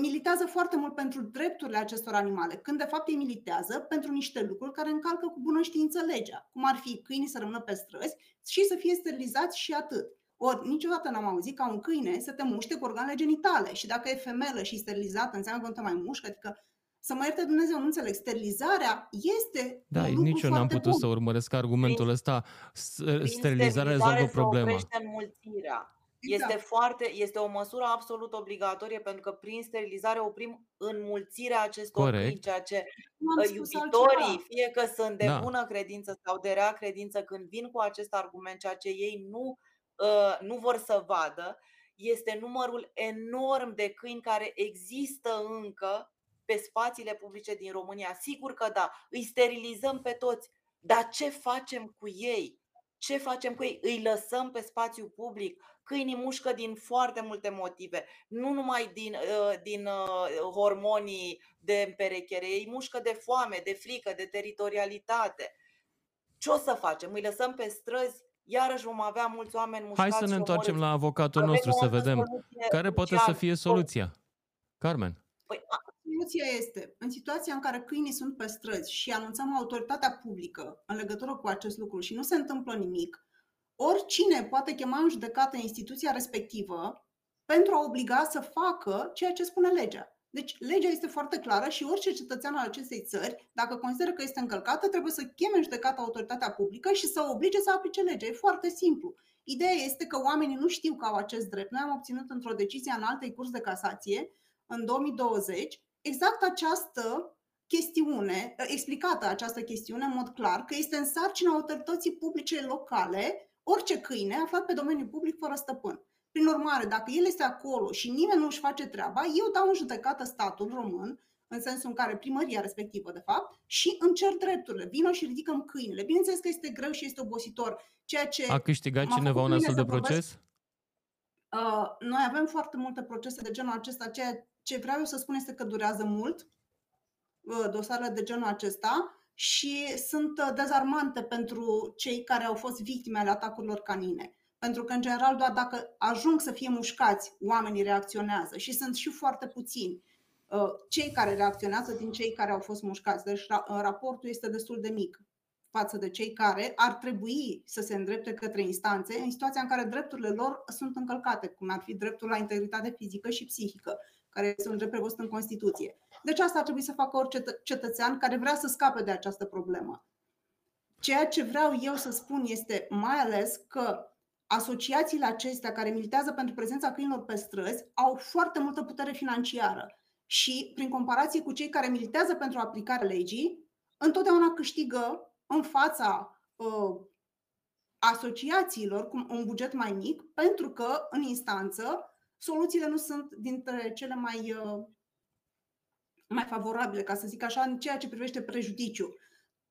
militează foarte mult pentru drepturile acestor animale, când de fapt ei militează pentru niște lucruri care încalcă cu bună știință legea, cum ar fi câinii să rămână pe străzi și să fie sterilizați și atât. Ori niciodată n-am auzit ca un câine să te muște cu organele genitale și dacă e femelă și sterilizată înseamnă că nu te mai mușcă, adică să mă ierte Dumnezeu, nu înțeleg. Sterilizarea este Da, un nici eu n-am putut bun. să urmăresc argumentul prin, ăsta. Sterilizarea rezolvă problema. Se înmulțirea. Exact. Este, foarte, este o măsură absolut obligatorie pentru că prin sterilizare oprim înmulțirea acestor Corect. câini, ceea ce iubitorii, fie că sunt de da. bună credință sau de rea credință, când vin cu acest argument, ceea ce ei nu, uh, nu vor să vadă, este numărul enorm de câini care există încă pe spațiile publice din România. Sigur că da, îi sterilizăm pe toți, dar ce facem cu ei? Ce facem cu ei? Îi lăsăm pe spațiu public? Câinii mușcă din foarte multe motive, nu numai din, uh, din uh, hormonii de împerechere, ei mușcă de foame, de frică, de teritorialitate. Ce o să facem? Îi lăsăm pe străzi? Iarăși vom avea mulți oameni mușcați Hai să ne întoarcem la avocatul nostru să vedem care poate să fie soluția. Carmen. Păi, soluția este, în situația în care câinii sunt pe străzi și anunțăm autoritatea publică în legătură cu acest lucru și nu se întâmplă nimic, oricine poate chema în judecată instituția respectivă pentru a obliga să facă ceea ce spune legea. Deci legea este foarte clară și orice cetățean al acestei țări, dacă consideră că este încălcată, trebuie să cheme în judecată autoritatea publică și să oblige să aplice legea. E foarte simplu. Ideea este că oamenii nu știu că au acest drept. Noi am obținut într-o decizie în altei curs de casație în 2020 exact această chestiune, explicată această chestiune în mod clar, că este în sarcina autorității publice locale orice câine aflat pe domeniul public fără stăpân. Prin urmare, dacă el este acolo și nimeni nu își face treaba, eu dau în judecată statul român, în sensul în care primăria respectivă, de fapt, și îmi cer drepturile. Vină și ridicăm câinele. Bineînțeles că este greu și este obositor. Ceea ce A câștigat cineva un astfel de proces? Uh, noi avem foarte multe procese de genul acesta. Ceea ce vreau eu să spun este că durează mult uh, dosarele de genul acesta și sunt uh, dezarmante pentru cei care au fost victime ale atacurilor canine. Pentru că, în general, doar dacă ajung să fie mușcați, oamenii reacționează și sunt și foarte puțini uh, cei care reacționează din cei care au fost mușcați. Deci raportul este destul de mic față de cei care ar trebui să se îndrepte către instanțe în situația în care drepturile lor sunt încălcate, cum ar fi dreptul la integritate fizică și psihică, care este un drept prevăzut în Constituție. Deci asta ar trebui să facă orice cetățean care vrea să scape de această problemă. Ceea ce vreau eu să spun este mai ales că asociațiile acestea care militează pentru prezența câinilor pe străzi au foarte multă putere financiară și, prin comparație cu cei care militează pentru aplicarea legii, întotdeauna câștigă în fața uh, asociațiilor cu un buget mai mic, pentru că, în instanță, soluțiile nu sunt dintre cele mai, uh, mai favorabile, ca să zic așa, în ceea ce privește prejudiciu.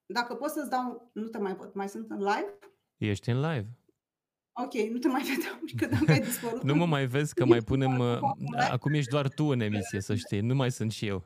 Dacă pot să-ți dau... Nu te mai văd. Mai sunt în live? Ești în live. Ok, nu te mai vedeam și credeam că ai dispărut. nu mă mai vezi că mai punem... Uh, acum ești doar tu în emisie, să știi. Nu mai sunt și eu.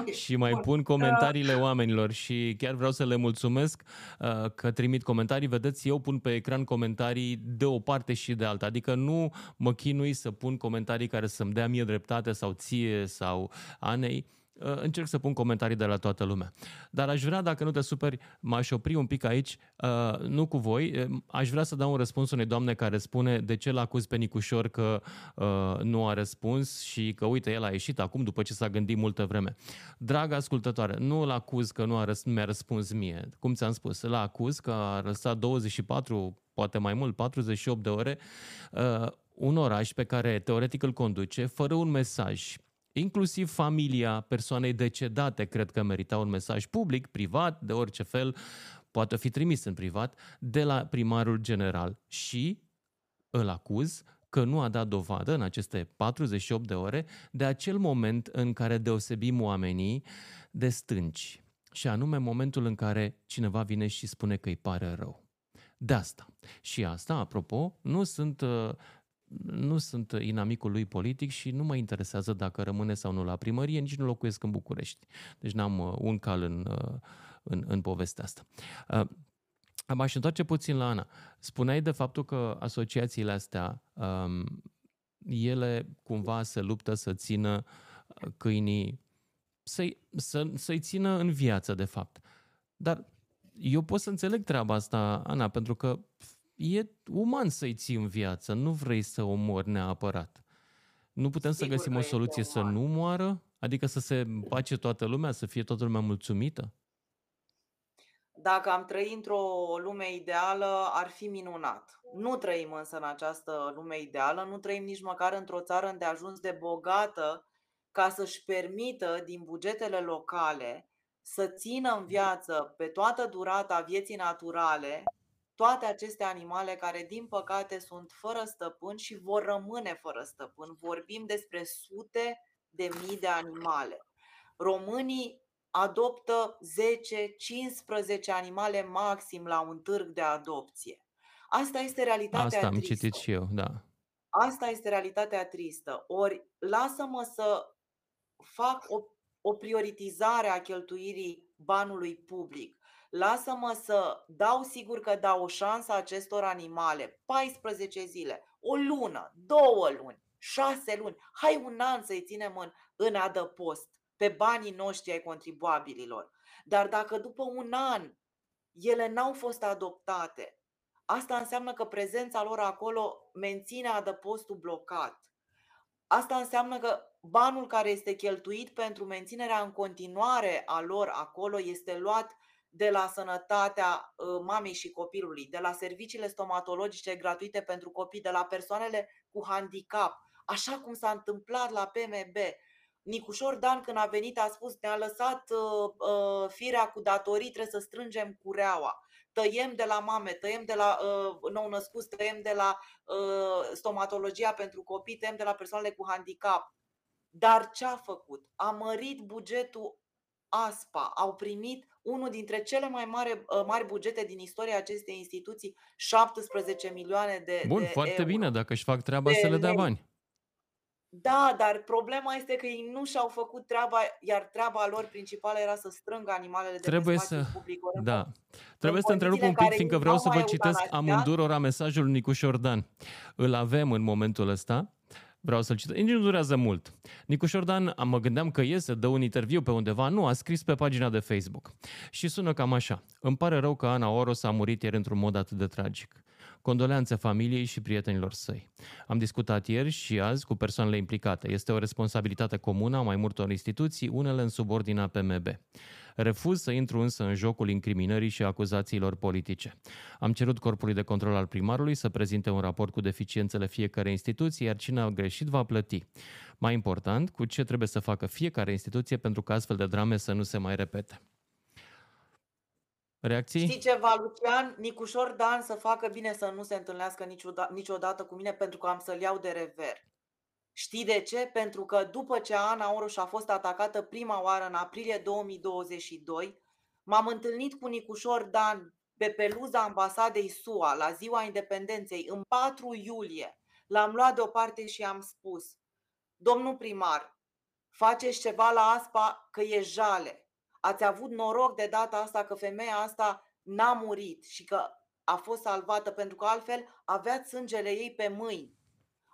Okay. și mai Bun. pun comentariile uh... oamenilor și chiar vreau să le mulțumesc uh, că trimit comentarii. Vedeți, eu pun pe ecran comentarii de o parte și de alta, adică nu mă chinui să pun comentarii care să-mi dea mie dreptate sau ție sau Anei. Uh, încerc să pun comentarii de la toată lumea. Dar aș vrea, dacă nu te superi, m-aș opri un pic aici, uh, nu cu voi, uh, aș vrea să dau un răspuns unei doamne care spune de ce l-acuz pe Nicușor că nu a răspuns și că, uite, el a ieșit acum după ce s-a gândit multă vreme. Dragă ascultătoare, nu l acuz că nu a răs- mi-a răspuns mie, cum ți-am spus, l acuz că a lăsat 24 poate mai mult, 48 de ore, uh, un oraș pe care teoretic îl conduce, fără un mesaj. Inclusiv familia persoanei decedate cred că merita un mesaj public, privat, de orice fel, poate fi trimis în privat, de la primarul general. Și îl acuz că nu a dat dovadă în aceste 48 de ore de acel moment în care deosebim oamenii de stânci. Și anume momentul în care cineva vine și spune că îi pare rău de asta. Și asta, apropo, nu sunt, uh, nu sunt inamicul lui politic și nu mă interesează dacă rămâne sau nu la primărie, nici nu locuiesc în București. Deci n-am uh, un cal în, uh, în, în povestea asta. M-aș întoarce puțin la Ana. Spuneai de faptul că asociațiile astea, um, ele cumva se luptă să țină câinii, să-i, să, să-i țină în viață, de fapt. Dar eu pot să înțeleg treaba asta, Ana, pentru că e uman să-i ții în viață, nu vrei să omori neapărat. Nu putem Sigur să găsim o soluție să nu moară? Adică să se pace toată lumea, să fie toată lumea mulțumită? Dacă am trăit într-o lume ideală, ar fi minunat. Nu trăim însă în această lume ideală, nu trăim nici măcar într-o țară îndeajuns de bogată ca să-și permită din bugetele locale să țină în viață pe toată durata vieții naturale toate aceste animale care, din păcate, sunt fără stăpân și vor rămâne fără stăpân. Vorbim despre sute de mii de animale. Românii adoptă 10-15 animale maxim la un târg de adopție. Asta este realitatea Asta am tristă. citit și eu, da. Asta este realitatea tristă. Ori lasă-mă să fac o o prioritizare a cheltuirii banului public. Lasă-mă să dau sigur că dau o șansă acestor animale. 14 zile, o lună, două luni, șase luni. Hai un an să-i ținem în, în adăpost pe banii noștri ai contribuabililor. Dar dacă după un an ele n-au fost adoptate, asta înseamnă că prezența lor acolo menține adăpostul blocat. Asta înseamnă că banul care este cheltuit pentru menținerea în continuare a lor acolo este luat de la sănătatea uh, mamei și copilului, de la serviciile stomatologice gratuite pentru copii, de la persoanele cu handicap, așa cum s-a întâmplat la PMB. Nicușor Dan când a venit a spus ne-a lăsat uh, uh, firea cu datorii, trebuie să strângem cureaua tăiem de la mame, tăiem de la uh, nou născuți, tăiem de la uh, stomatologia pentru copii, tăiem de la persoanele cu handicap. Dar ce a făcut? A mărit bugetul ASPA. Au primit unul dintre cele mai mari, uh, mari bugete din istoria acestei instituții, 17 milioane de Bun, de foarte euro. bine, dacă își fac treaba de să le dea bani. Da, dar problema este că ei nu și-au făcut treaba, iar treaba lor principală era să strângă animalele de Trebuie pe să... public. Da. Trebuie să întrerup un pic, fiindcă vreau să vă citesc amândurora mesajul Nicuș Șordan. Îl avem în momentul ăsta. Vreau să-l citesc. Nici nu durează mult. Nicu Șordan, mă gândeam că iese, dă un interviu pe undeva. Nu, a scris pe pagina de Facebook. Și sună cam așa. Îmi pare rău că Ana Oros a murit ieri într-un mod atât de tragic. Condoleanțe familiei și prietenilor săi. Am discutat ieri și azi cu persoanele implicate. Este o responsabilitate comună a mai multor instituții, unele în subordinea PMB. Refuz să intru însă în jocul incriminării și acuzațiilor politice. Am cerut corpului de control al primarului să prezinte un raport cu deficiențele fiecare instituție, iar cine a greșit va plăti. Mai important, cu ce trebuie să facă fiecare instituție pentru ca astfel de drame să nu se mai repete. Reacții? Știi ceva, Lucian? Nicușor Dan să facă bine să nu se întâlnească niciodată, niciodată cu mine pentru că am să-l iau de rever. Știi de ce? Pentru că după ce Ana Oruș a fost atacată prima oară în aprilie 2022, m-am întâlnit cu Nicușor Dan pe peluza ambasadei SUA la ziua independenței în 4 iulie. L-am luat deoparte și am spus Domnul primar, faceți ceva la ASPA că e jale. Ați avut noroc de data asta că femeia asta n-a murit și că a fost salvată pentru că altfel avea sângele ei pe mâini.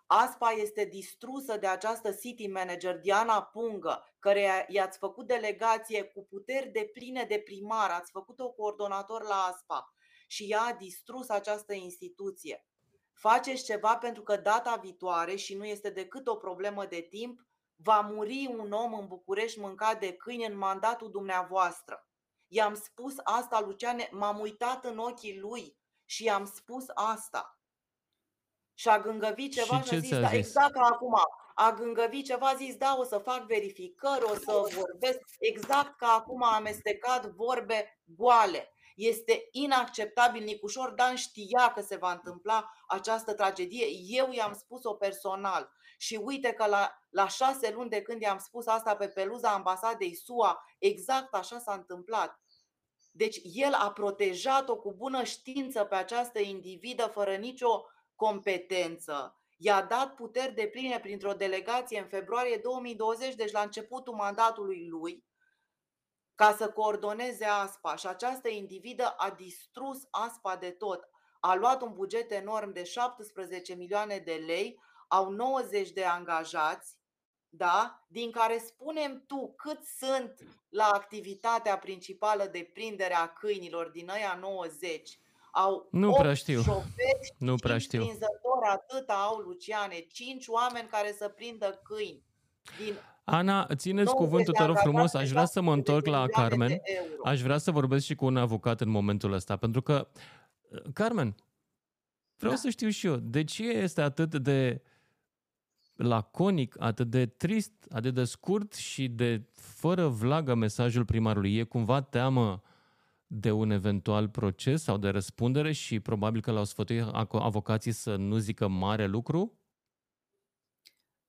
Aspa este distrusă de această city manager Diana Pungă, care i-ați făcut delegație cu puteri de pline de primar, ați făcut-o coordonator la Aspa și ea a distrus această instituție. Faceți ceva pentru că data viitoare, și nu este decât o problemă de timp, va muri un om în București mâncat de câini în mandatul dumneavoastră. I-am spus asta, Luciane, m-am uitat în ochii lui și i-am spus asta. Și a gângăvit ceva și, și a zis, da, exact ca acum, a gângăvit ceva, a zis, da, o să fac verificări, o să vorbesc, exact ca acum a amestecat vorbe goale. Este inacceptabil. Nicușor Dan știa că se va întâmpla această tragedie. Eu i-am spus-o personal. Și uite că la, la șase luni de când i-am spus asta pe peluza ambasadei SUA, exact așa s-a întâmplat. Deci el a protejat-o cu bună știință pe această individă fără nicio competență. I-a dat puteri de pline printr-o delegație în februarie 2020, deci la începutul mandatului lui, ca să coordoneze ASPA și această individă a distrus ASPA de tot. A luat un buget enorm de 17 milioane de lei, au 90 de angajați, da? din care spunem tu cât sunt la activitatea principală de prindere a câinilor din aia 90. Au nu prea știu. șoferi nu prea știu. prinzători, atât au Luciane, 5 oameni care să prindă câini. Din Ana, țineți cuvântul, te rog frumos, aș vrea să mă întorc la Carmen. Aș vrea să vorbesc și cu un avocat în momentul ăsta, pentru că, Carmen, vreau da. să știu și eu, de ce este atât de laconic, atât de trist, atât de scurt și de fără vlagă mesajul primarului? E cumva teamă de un eventual proces sau de răspundere și probabil că l-au sfătuit avocații să nu zică mare lucru?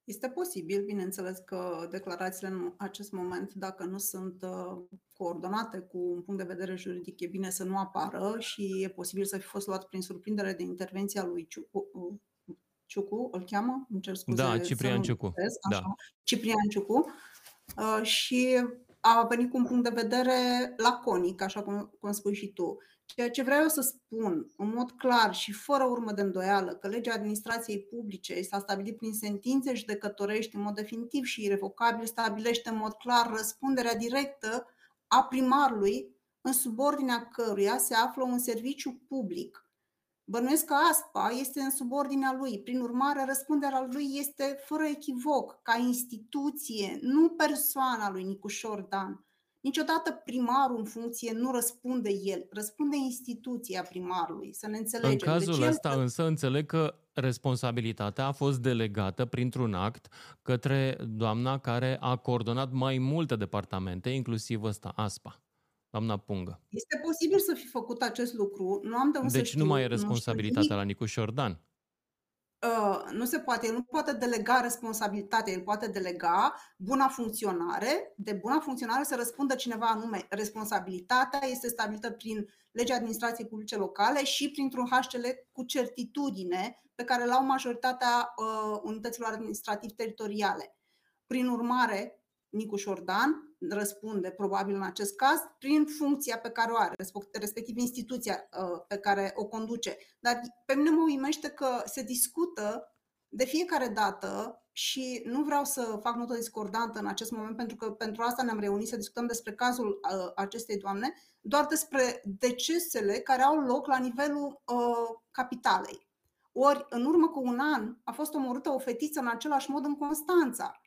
Este posibil, bineînțeles, că declarațiile în acest moment, dacă nu sunt uh, coordonate cu un punct de vedere juridic, e bine să nu apară și e posibil să fi fost luat prin surprindere de intervenția lui Ciucu, uh, Ciucu îl cheamă? Îmi cer scuze. Da, Ciprian Ciucu. Da. Ciprian Ciucu. Uh, și a venit cu un punct de vedere laconic, așa cum, cum spui și tu. Ceea ce vreau eu să spun în mod clar și fără urmă de îndoială că legea administrației publice s-a stabilit prin sentințe judecătorești în mod definitiv și irrevocabil stabilește în mod clar răspunderea directă a primarului în subordinea căruia se află un serviciu public Bănuiesc că ASPA este în subordinea lui. Prin urmare, răspunderea lui este fără echivoc, ca instituție, nu persoana lui Nicușor Dan. Niciodată primarul în funcție nu răspunde el, răspunde instituția primarului, să ne înțelegem. În cazul deci ăsta el... însă înțeleg că responsabilitatea a fost delegată printr-un act către doamna care a coordonat mai multe departamente, inclusiv ăsta, ASPA doamna Pungă. Este posibil să fi făcut acest lucru. Nu am de unde deci să știu, nu mai e responsabilitatea la Nicu Șordan. Uh, nu se poate, el nu poate delega responsabilitatea, el poate delega buna funcționare. De buna funcționare să răspundă cineva anume. Responsabilitatea este stabilită prin legea administrației publice locale și printr-un HCL cu certitudine pe care l-au majoritatea uh, unităților administrativ-teritoriale. Prin urmare, Nicu Șordan răspunde probabil în acest caz prin funcția pe care o are, respectiv instituția uh, pe care o conduce. Dar pe mine mă uimește că se discută de fiecare dată și nu vreau să fac notă discordantă în acest moment pentru că pentru asta ne-am reunit să discutăm despre cazul uh, acestei doamne, doar despre decesele care au loc la nivelul uh, capitalei. Ori, în urmă cu un an, a fost omorâtă o fetiță în același mod în Constanța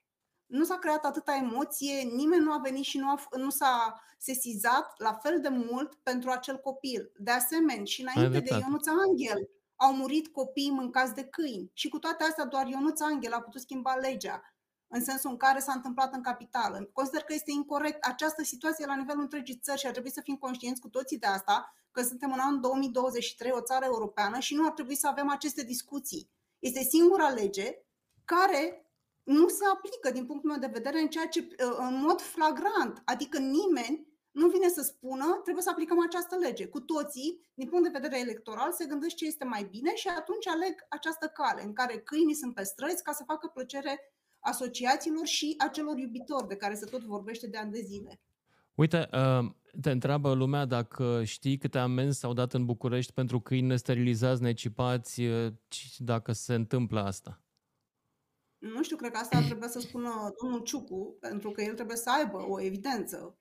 nu s-a creat atâta emoție, nimeni nu a venit și nu, a, nu s-a sesizat la fel de mult pentru acel copil. De asemenea, și înainte de Ionuț Angel au murit copii mâncați de câini. Și cu toate astea, doar Ionuț Angel a putut schimba legea în sensul în care s-a întâmplat în capitală. Consider că este incorrect această situație la nivelul întregii țări și ar trebui să fim conștienți cu toții de asta, că suntem în anul 2023, o țară europeană și nu ar trebui să avem aceste discuții. Este singura lege care nu se aplică din punctul meu de vedere în ceea ce uh, în mod flagrant, adică nimeni nu vine să spună trebuie să aplicăm această lege. Cu toții, din punct de vedere electoral, se gândesc ce este mai bine și atunci aleg această cale în care câinii sunt pe străzi ca să facă plăcere asociațiilor și acelor iubitori de care se tot vorbește de ani de zile. Uite, uh, te întreabă lumea dacă știi câte amenzi s-au dat în București pentru câini nesterilizați, necipați, uh, dacă se întâmplă asta. Nu știu, cred că asta ar trebui să spună domnul Ciucu, pentru că el trebuie să aibă o evidență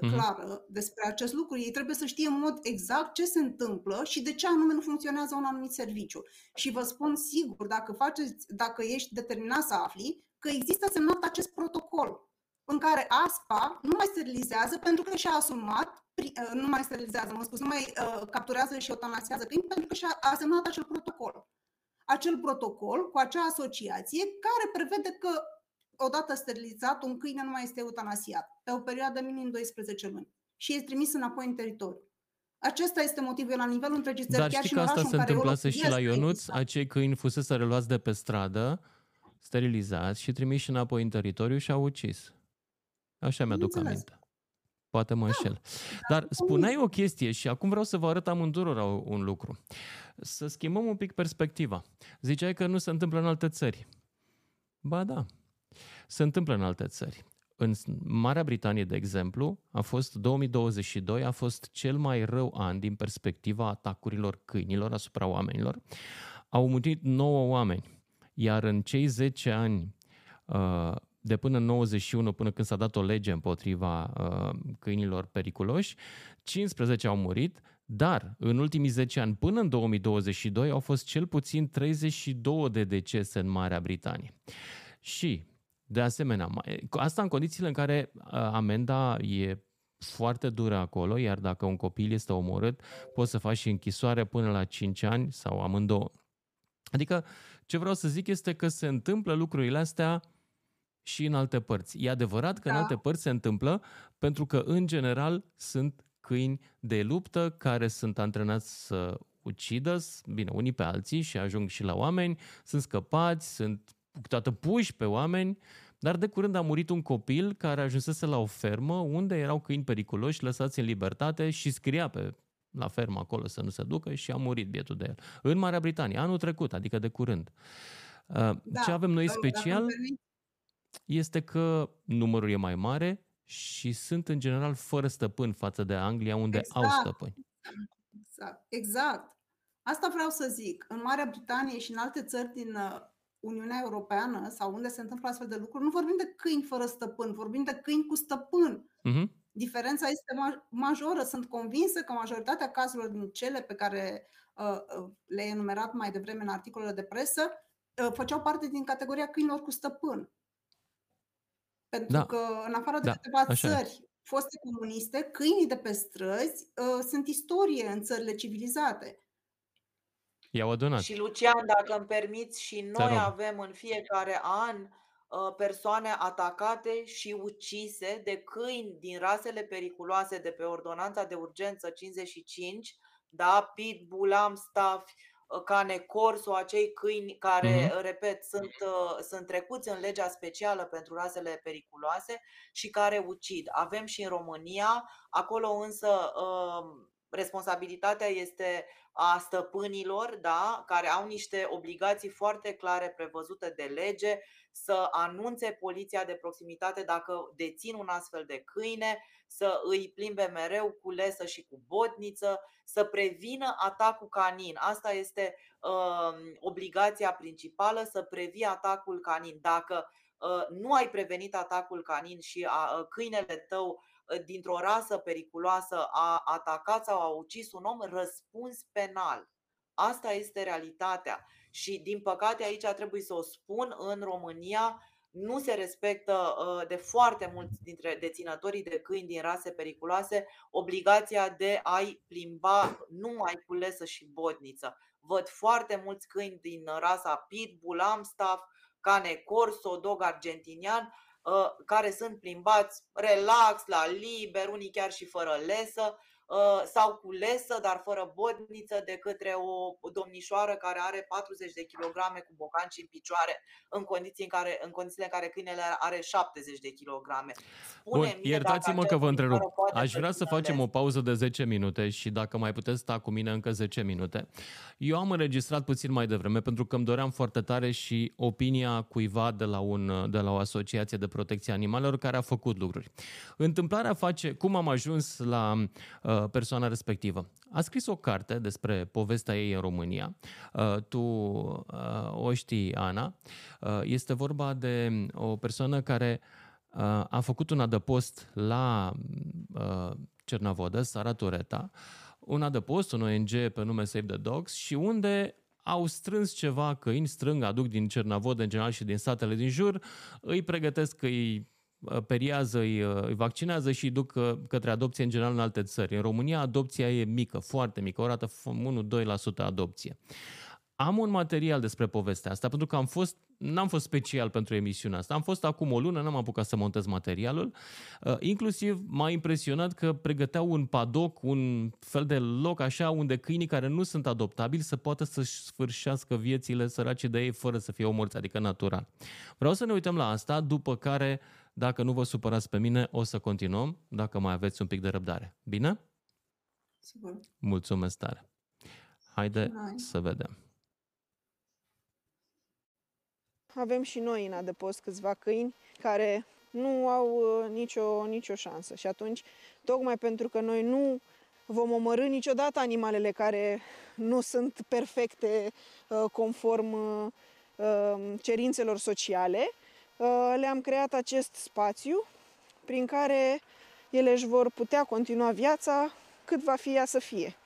mhm. clară despre acest lucru. Ei trebuie să știe în mod exact ce se întâmplă și de ce anume nu funcționează un anumit serviciu. Și vă spun sigur, dacă, faceți, dacă ești determinat să afli, că există semnat acest protocol în care ASPA nu mai sterilizează pentru că și-a asumat, uh, nu mai sterilizează, mă spus, nu mai uh, capturează și eutanasiază câini pentru că și-a semnat acel protocol. Acel protocol cu acea asociație care prevede că odată sterilizat, un câine nu mai este eutanasiat pe o perioadă minim 12 luni și este trimis înapoi în teritoriu. Acesta este motivul la nivelul întregii țări. Dar chiar știi că asta se întâmplase și la Ionuț, acei câini fusese reluați de pe stradă, sterilizați și trimiși înapoi în teritoriu și au ucis. Așa mi-aduc aminte. Poate mă da. înșel. Dar spuneai o chestie și acum vreau să vă arăt amândurora un lucru. Să schimbăm un pic perspectiva. Ziceai că nu se întâmplă în alte țări. Ba da, se întâmplă în alte țări. În Marea Britanie, de exemplu, a fost 2022 a fost cel mai rău an din perspectiva atacurilor câinilor asupra oamenilor. Au murit 9 oameni, iar în cei 10 ani uh, de până în 91, până când s-a dat o lege împotriva uh, câinilor periculoși, 15 au murit, dar în ultimii 10 ani, până în 2022, au fost cel puțin 32 de decese în Marea Britanie. Și, de asemenea, asta în condițiile în care uh, amenda e foarte dură acolo, iar dacă un copil este omorât, poți să faci și închisoare până la 5 ani sau amândouă. Adică, ce vreau să zic este că se întâmplă lucrurile astea și în alte părți. E adevărat că da. în alte părți se întâmplă pentru că, în general, sunt câini de luptă care sunt antrenați să ucidă, bine, unii pe alții și ajung și la oameni, sunt scăpați, sunt toată puși pe oameni, dar de curând a murit un copil care ajunsese la o fermă unde erau câini periculoși lăsați în libertate și scria pe la fermă acolo să nu se ducă și a murit bietul de el. În Marea Britanie, anul trecut, adică de curând. Uh, da, Ce avem noi special este că numărul e mai mare și sunt în general fără stăpân față de Anglia, unde exact. au stăpâni. Exact. exact. Asta vreau să zic. În Marea Britanie și în alte țări din uh, Uniunea Europeană sau unde se întâmplă astfel de lucruri, nu vorbim de câini fără stăpân, vorbim de câini cu stăpân. Uh-huh. Diferența este majoră. Sunt convinsă că majoritatea cazurilor din cele pe care uh, uh, le-ai enumerat mai devreme în articolele de presă uh, făceau parte din categoria câinilor cu stăpân. Pentru da. că, în afară de da. câteva Așa țări e. foste comuniste, câinii de pe străzi uh, sunt istorie în țările civilizate. I-au adunat. Și Lucian, dacă îmi permiți, și noi avem în fiecare an uh, persoane atacate și ucise de câini din rasele periculoase de pe ordonanța de urgență 55, da, pitbull, amstaff, cane corso, acei câini care, uh-huh. repet, sunt, uh, sunt trecuți în legea specială pentru rasele periculoase și care ucid. Avem și în România, acolo însă uh, responsabilitatea este a stăpânilor, da, care au niște obligații foarte clare prevăzute de lege să anunțe poliția de proximitate dacă dețin un astfel de câine, să îi plimbe mereu cu lesă și cu botniță, să prevină atacul canin. Asta este uh, obligația principală, să previi atacul canin. Dacă uh, nu ai prevenit atacul canin și a, uh, câinele tău dintr-o rasă periculoasă a atacat sau a ucis un om, răspuns penal. Asta este realitatea. Și din păcate aici trebuie să o spun, în România nu se respectă de foarte mulți dintre deținătorii de câini din rase periculoase obligația de a-i plimba numai cu lesă și bodniță. Văd foarte mulți câini din rasa Pitbull, Amstaff, Cane Corso, Dog Argentinian Uh, care sunt plimbați relax, la liber, unii chiar și fără lesă Uh, sau cu lesă, dar fără bodniță, de către o domnișoară care are 40 de kilograme cu bocanci în picioare, în, condiții în, care, în condițiile în care câinele are 70 de kilograme. Bun, iertați-mă că vă întrerup. Aș vrea să facem o pauză de 10 minute și dacă mai puteți sta cu mine încă 10 minute. Eu am înregistrat puțin mai devreme pentru că îmi doream foarte tare și opinia cuiva de la, un, de la o asociație de protecție animalelor care a făcut lucruri. Întâmplarea face, cum am ajuns la uh, uh, persoana respectivă. A scris o carte despre povestea ei în România. Uh, tu o știi, Ana. Este vorba de o persoană care a făcut un adăpost la Cernavodă, Sara Tureta, un adăpost, un ONG pe nume Save the Dogs și unde au strâns ceva câini, strâng, aduc din Cernavod în general și din satele din jur, îi pregătesc, îi uh, periază, îi, uh, îi vaccinează și îi duc uh, către adopție în general în alte țări. În România adopția e mică, foarte mică, o rată 1-2% adopție. Am un material despre povestea asta, pentru că am fost, n-am fost special pentru emisiunea asta. Am fost acum o lună, n-am apucat să montez materialul. Uh, inclusiv m-a impresionat că pregăteau un padoc, un fel de loc așa unde câinii care nu sunt adoptabili să poată să-și sfârșească viețile săraci de ei fără să fie omorți, adică natural. Vreau să ne uităm la asta, după care, dacă nu vă supărați pe mine, o să continuăm, dacă mai aveți un pic de răbdare. Bine? Sigur. Mulțumesc tare. Haide Hai. să vedem. avem și noi în adăpost câțiva câini care nu au uh, nicio, nicio șansă. Și atunci, tocmai pentru că noi nu vom omorâ niciodată animalele care nu sunt perfecte uh, conform uh, cerințelor sociale, le-am creat acest spațiu prin care ele își vor putea continua viața cât va fi ea să fie.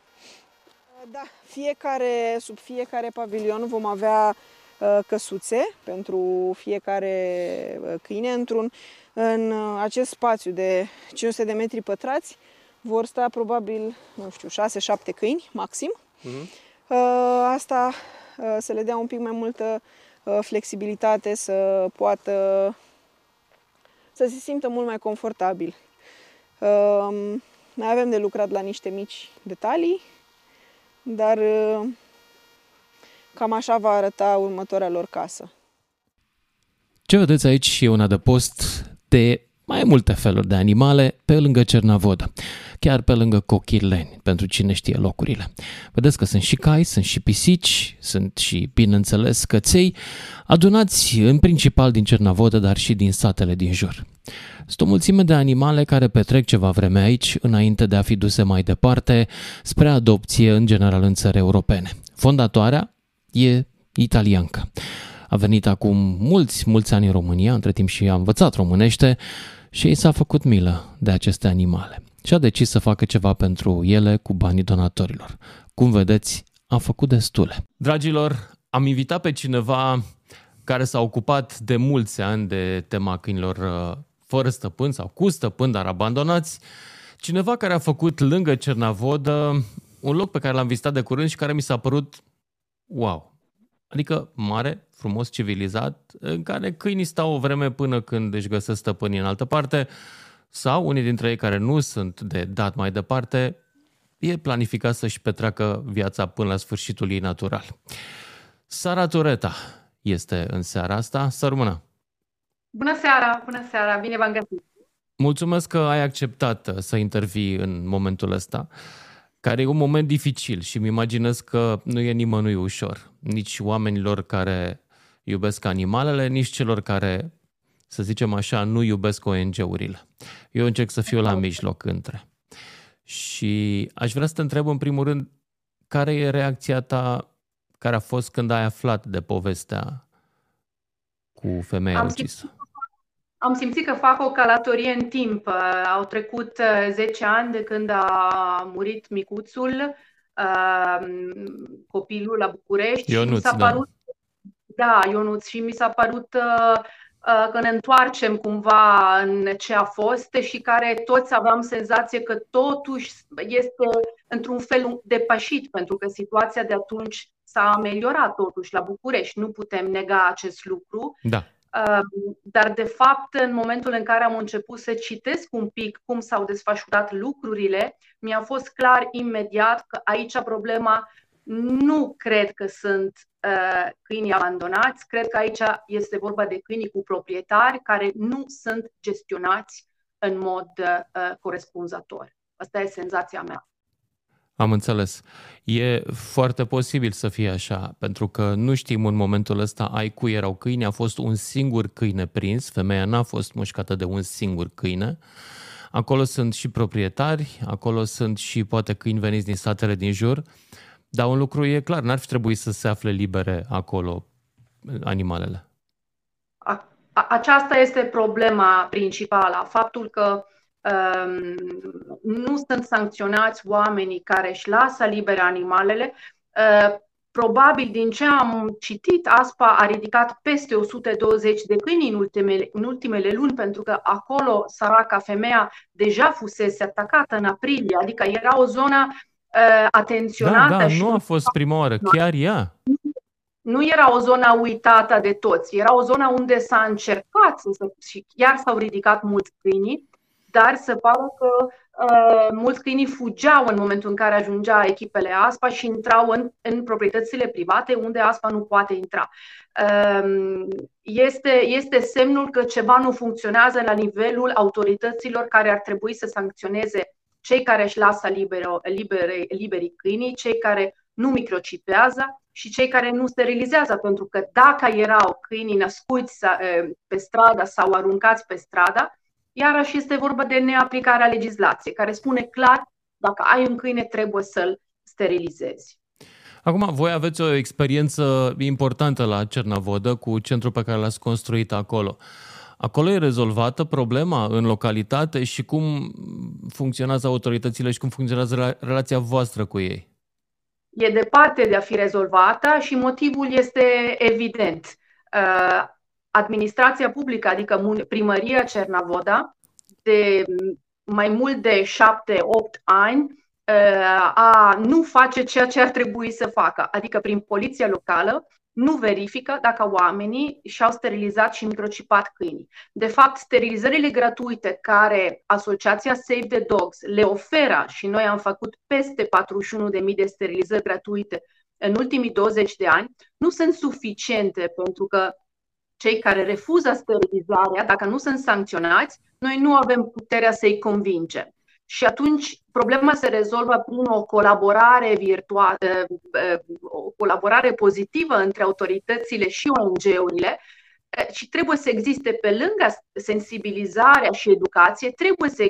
Da, fiecare, sub fiecare pavilion vom avea Uh, căsuțe pentru fiecare uh, câine. Într-un, în uh, acest spațiu de 500 de metri pătrați vor sta probabil, nu știu, 6-7 câini maxim. Uh-huh. Asta să le dea un pic mai multă flexibilitate, să poată să se simtă mult mai confortabil. Mai avem de lucrat la niște mici detalii, dar Cam așa va arăta următoarea lor casă. Ce vedeți aici e un adăpost de mai multe feluri de animale pe lângă Cernavodă, chiar pe lângă Cochileni, pentru cine știe locurile. Vedeți că sunt și cai, sunt și pisici, sunt și, bineînțeles, căței, adunați în principal din Cernavodă, dar și din satele din jur. Sunt o mulțime de animale care petrec ceva vreme aici, înainte de a fi duse mai departe, spre adopție, în general în țări europene. Fondatoarea e italiancă. A venit acum mulți, mulți ani în România, între timp și a învățat românește și ei s-a făcut milă de aceste animale și a decis să facă ceva pentru ele cu banii donatorilor. Cum vedeți, a făcut destule. Dragilor, am invitat pe cineva care s-a ocupat de mulți ani de tema câinilor uh, fără stăpân sau cu stăpân, dar abandonați. Cineva care a făcut lângă Cernavodă un loc pe care l-am vizitat de curând și care mi s-a părut wow. Adică mare, frumos, civilizat, în care câinii stau o vreme până când își găsesc stăpânii în altă parte, sau unii dintre ei care nu sunt de dat mai departe, e planificat să-și petreacă viața până la sfârșitul ei natural. Sara Tureta este în seara asta. Să rămână! Bună seara! Bună seara! Bine v-am găsit! Mulțumesc că ai acceptat să intervii în momentul ăsta care e un moment dificil și îmi imaginez că nu e nimănui ușor, nici oamenilor care iubesc animalele, nici celor care, să zicem așa, nu iubesc ONG-urile. Eu încerc să fiu la mijloc între. Și aș vrea să te întreb în primul rând, care e reacția ta care a fost când ai aflat de povestea cu femeia Am ucisă? Am simțit că fac o călătorie în timp. Uh, au trecut 10 uh, ani de când a murit micuțul, uh, copilul la București. Ionuț, mi s-a da. părut, da. da, Ionuț, și mi s-a părut că ne întoarcem cumva în ce a fost și care toți aveam senzație că totuși este într-un fel depășit, pentru că situația de atunci s-a ameliorat totuși la București. Nu putem nega acest lucru. Da. Dar, de fapt, în momentul în care am început să citesc un pic cum s-au desfășurat lucrurile, mi-a fost clar imediat că aici problema nu cred că sunt uh, câinii abandonați, cred că aici este vorba de câinii cu proprietari care nu sunt gestionați în mod uh, corespunzător. Asta e senzația mea. Am înțeles. E foarte posibil să fie așa, pentru că nu știm în momentul ăsta ai cui erau câini, a fost un singur câine prins, femeia n-a fost mușcată de un singur câine, Acolo sunt și proprietari, acolo sunt și poate câini veniți din statele din jur, dar un lucru e clar, n-ar fi trebuit să se afle libere acolo animalele. Aceasta este problema principală, faptul că um, nu sunt sancționați oamenii care își lasă libere animalele. Uh, probabil din ce am citit, ASPA a ridicat peste 120 de câini în ultimele, în ultimele luni, pentru că acolo săraca femeia deja fusese atacată în aprilie, adică era o zonă uh, atenționată. Da, da, și nu a fost prima oară, chiar ea. Nu era o zonă uitată de toți, era o zonă unde s-a încercat să, și chiar s-au ridicat mulți câini, dar se pare că uh, mulți câini fugeau în momentul în care ajungea echipele ASPA și intrau în, în proprietățile private unde ASPA nu poate intra. Uh, este, este semnul că ceva nu funcționează la nivelul autorităților care ar trebui să sancționeze cei care își lasă libere, libere, liberii câinii, cei care nu microcipează și cei care nu sterilizează, pentru că dacă erau câinii născuți pe stradă sau aruncați pe stradă, iarăși este vorba de neaplicarea legislației, care spune clar, dacă ai un câine, trebuie să-l sterilizezi. Acum, voi aveți o experiență importantă la Cernavodă cu centrul pe care l-ați construit acolo. Acolo e rezolvată problema în localitate și cum funcționează autoritățile și cum funcționează relația voastră cu ei? E departe de a fi rezolvată și motivul este evident. Uh, administrația publică, adică primăria Cernavoda, de mai mult de șapte-opt ani, uh, a nu face ceea ce ar trebui să facă, adică prin poliția locală, nu verifică dacă oamenii și-au sterilizat și microcipat câinii. De fapt, sterilizările gratuite care Asociația Save the Dogs le oferă și noi am făcut peste 41.000 de sterilizări gratuite în ultimii 20 de ani, nu sunt suficiente pentru că cei care refuză sterilizarea, dacă nu sunt sancționați, noi nu avem puterea să-i convingem. Și atunci problema se rezolvă prin o colaborare virtuală, o colaborare pozitivă între autoritățile și ONG-urile. Și trebuie să existe pe lângă sensibilizarea și educație, trebuie să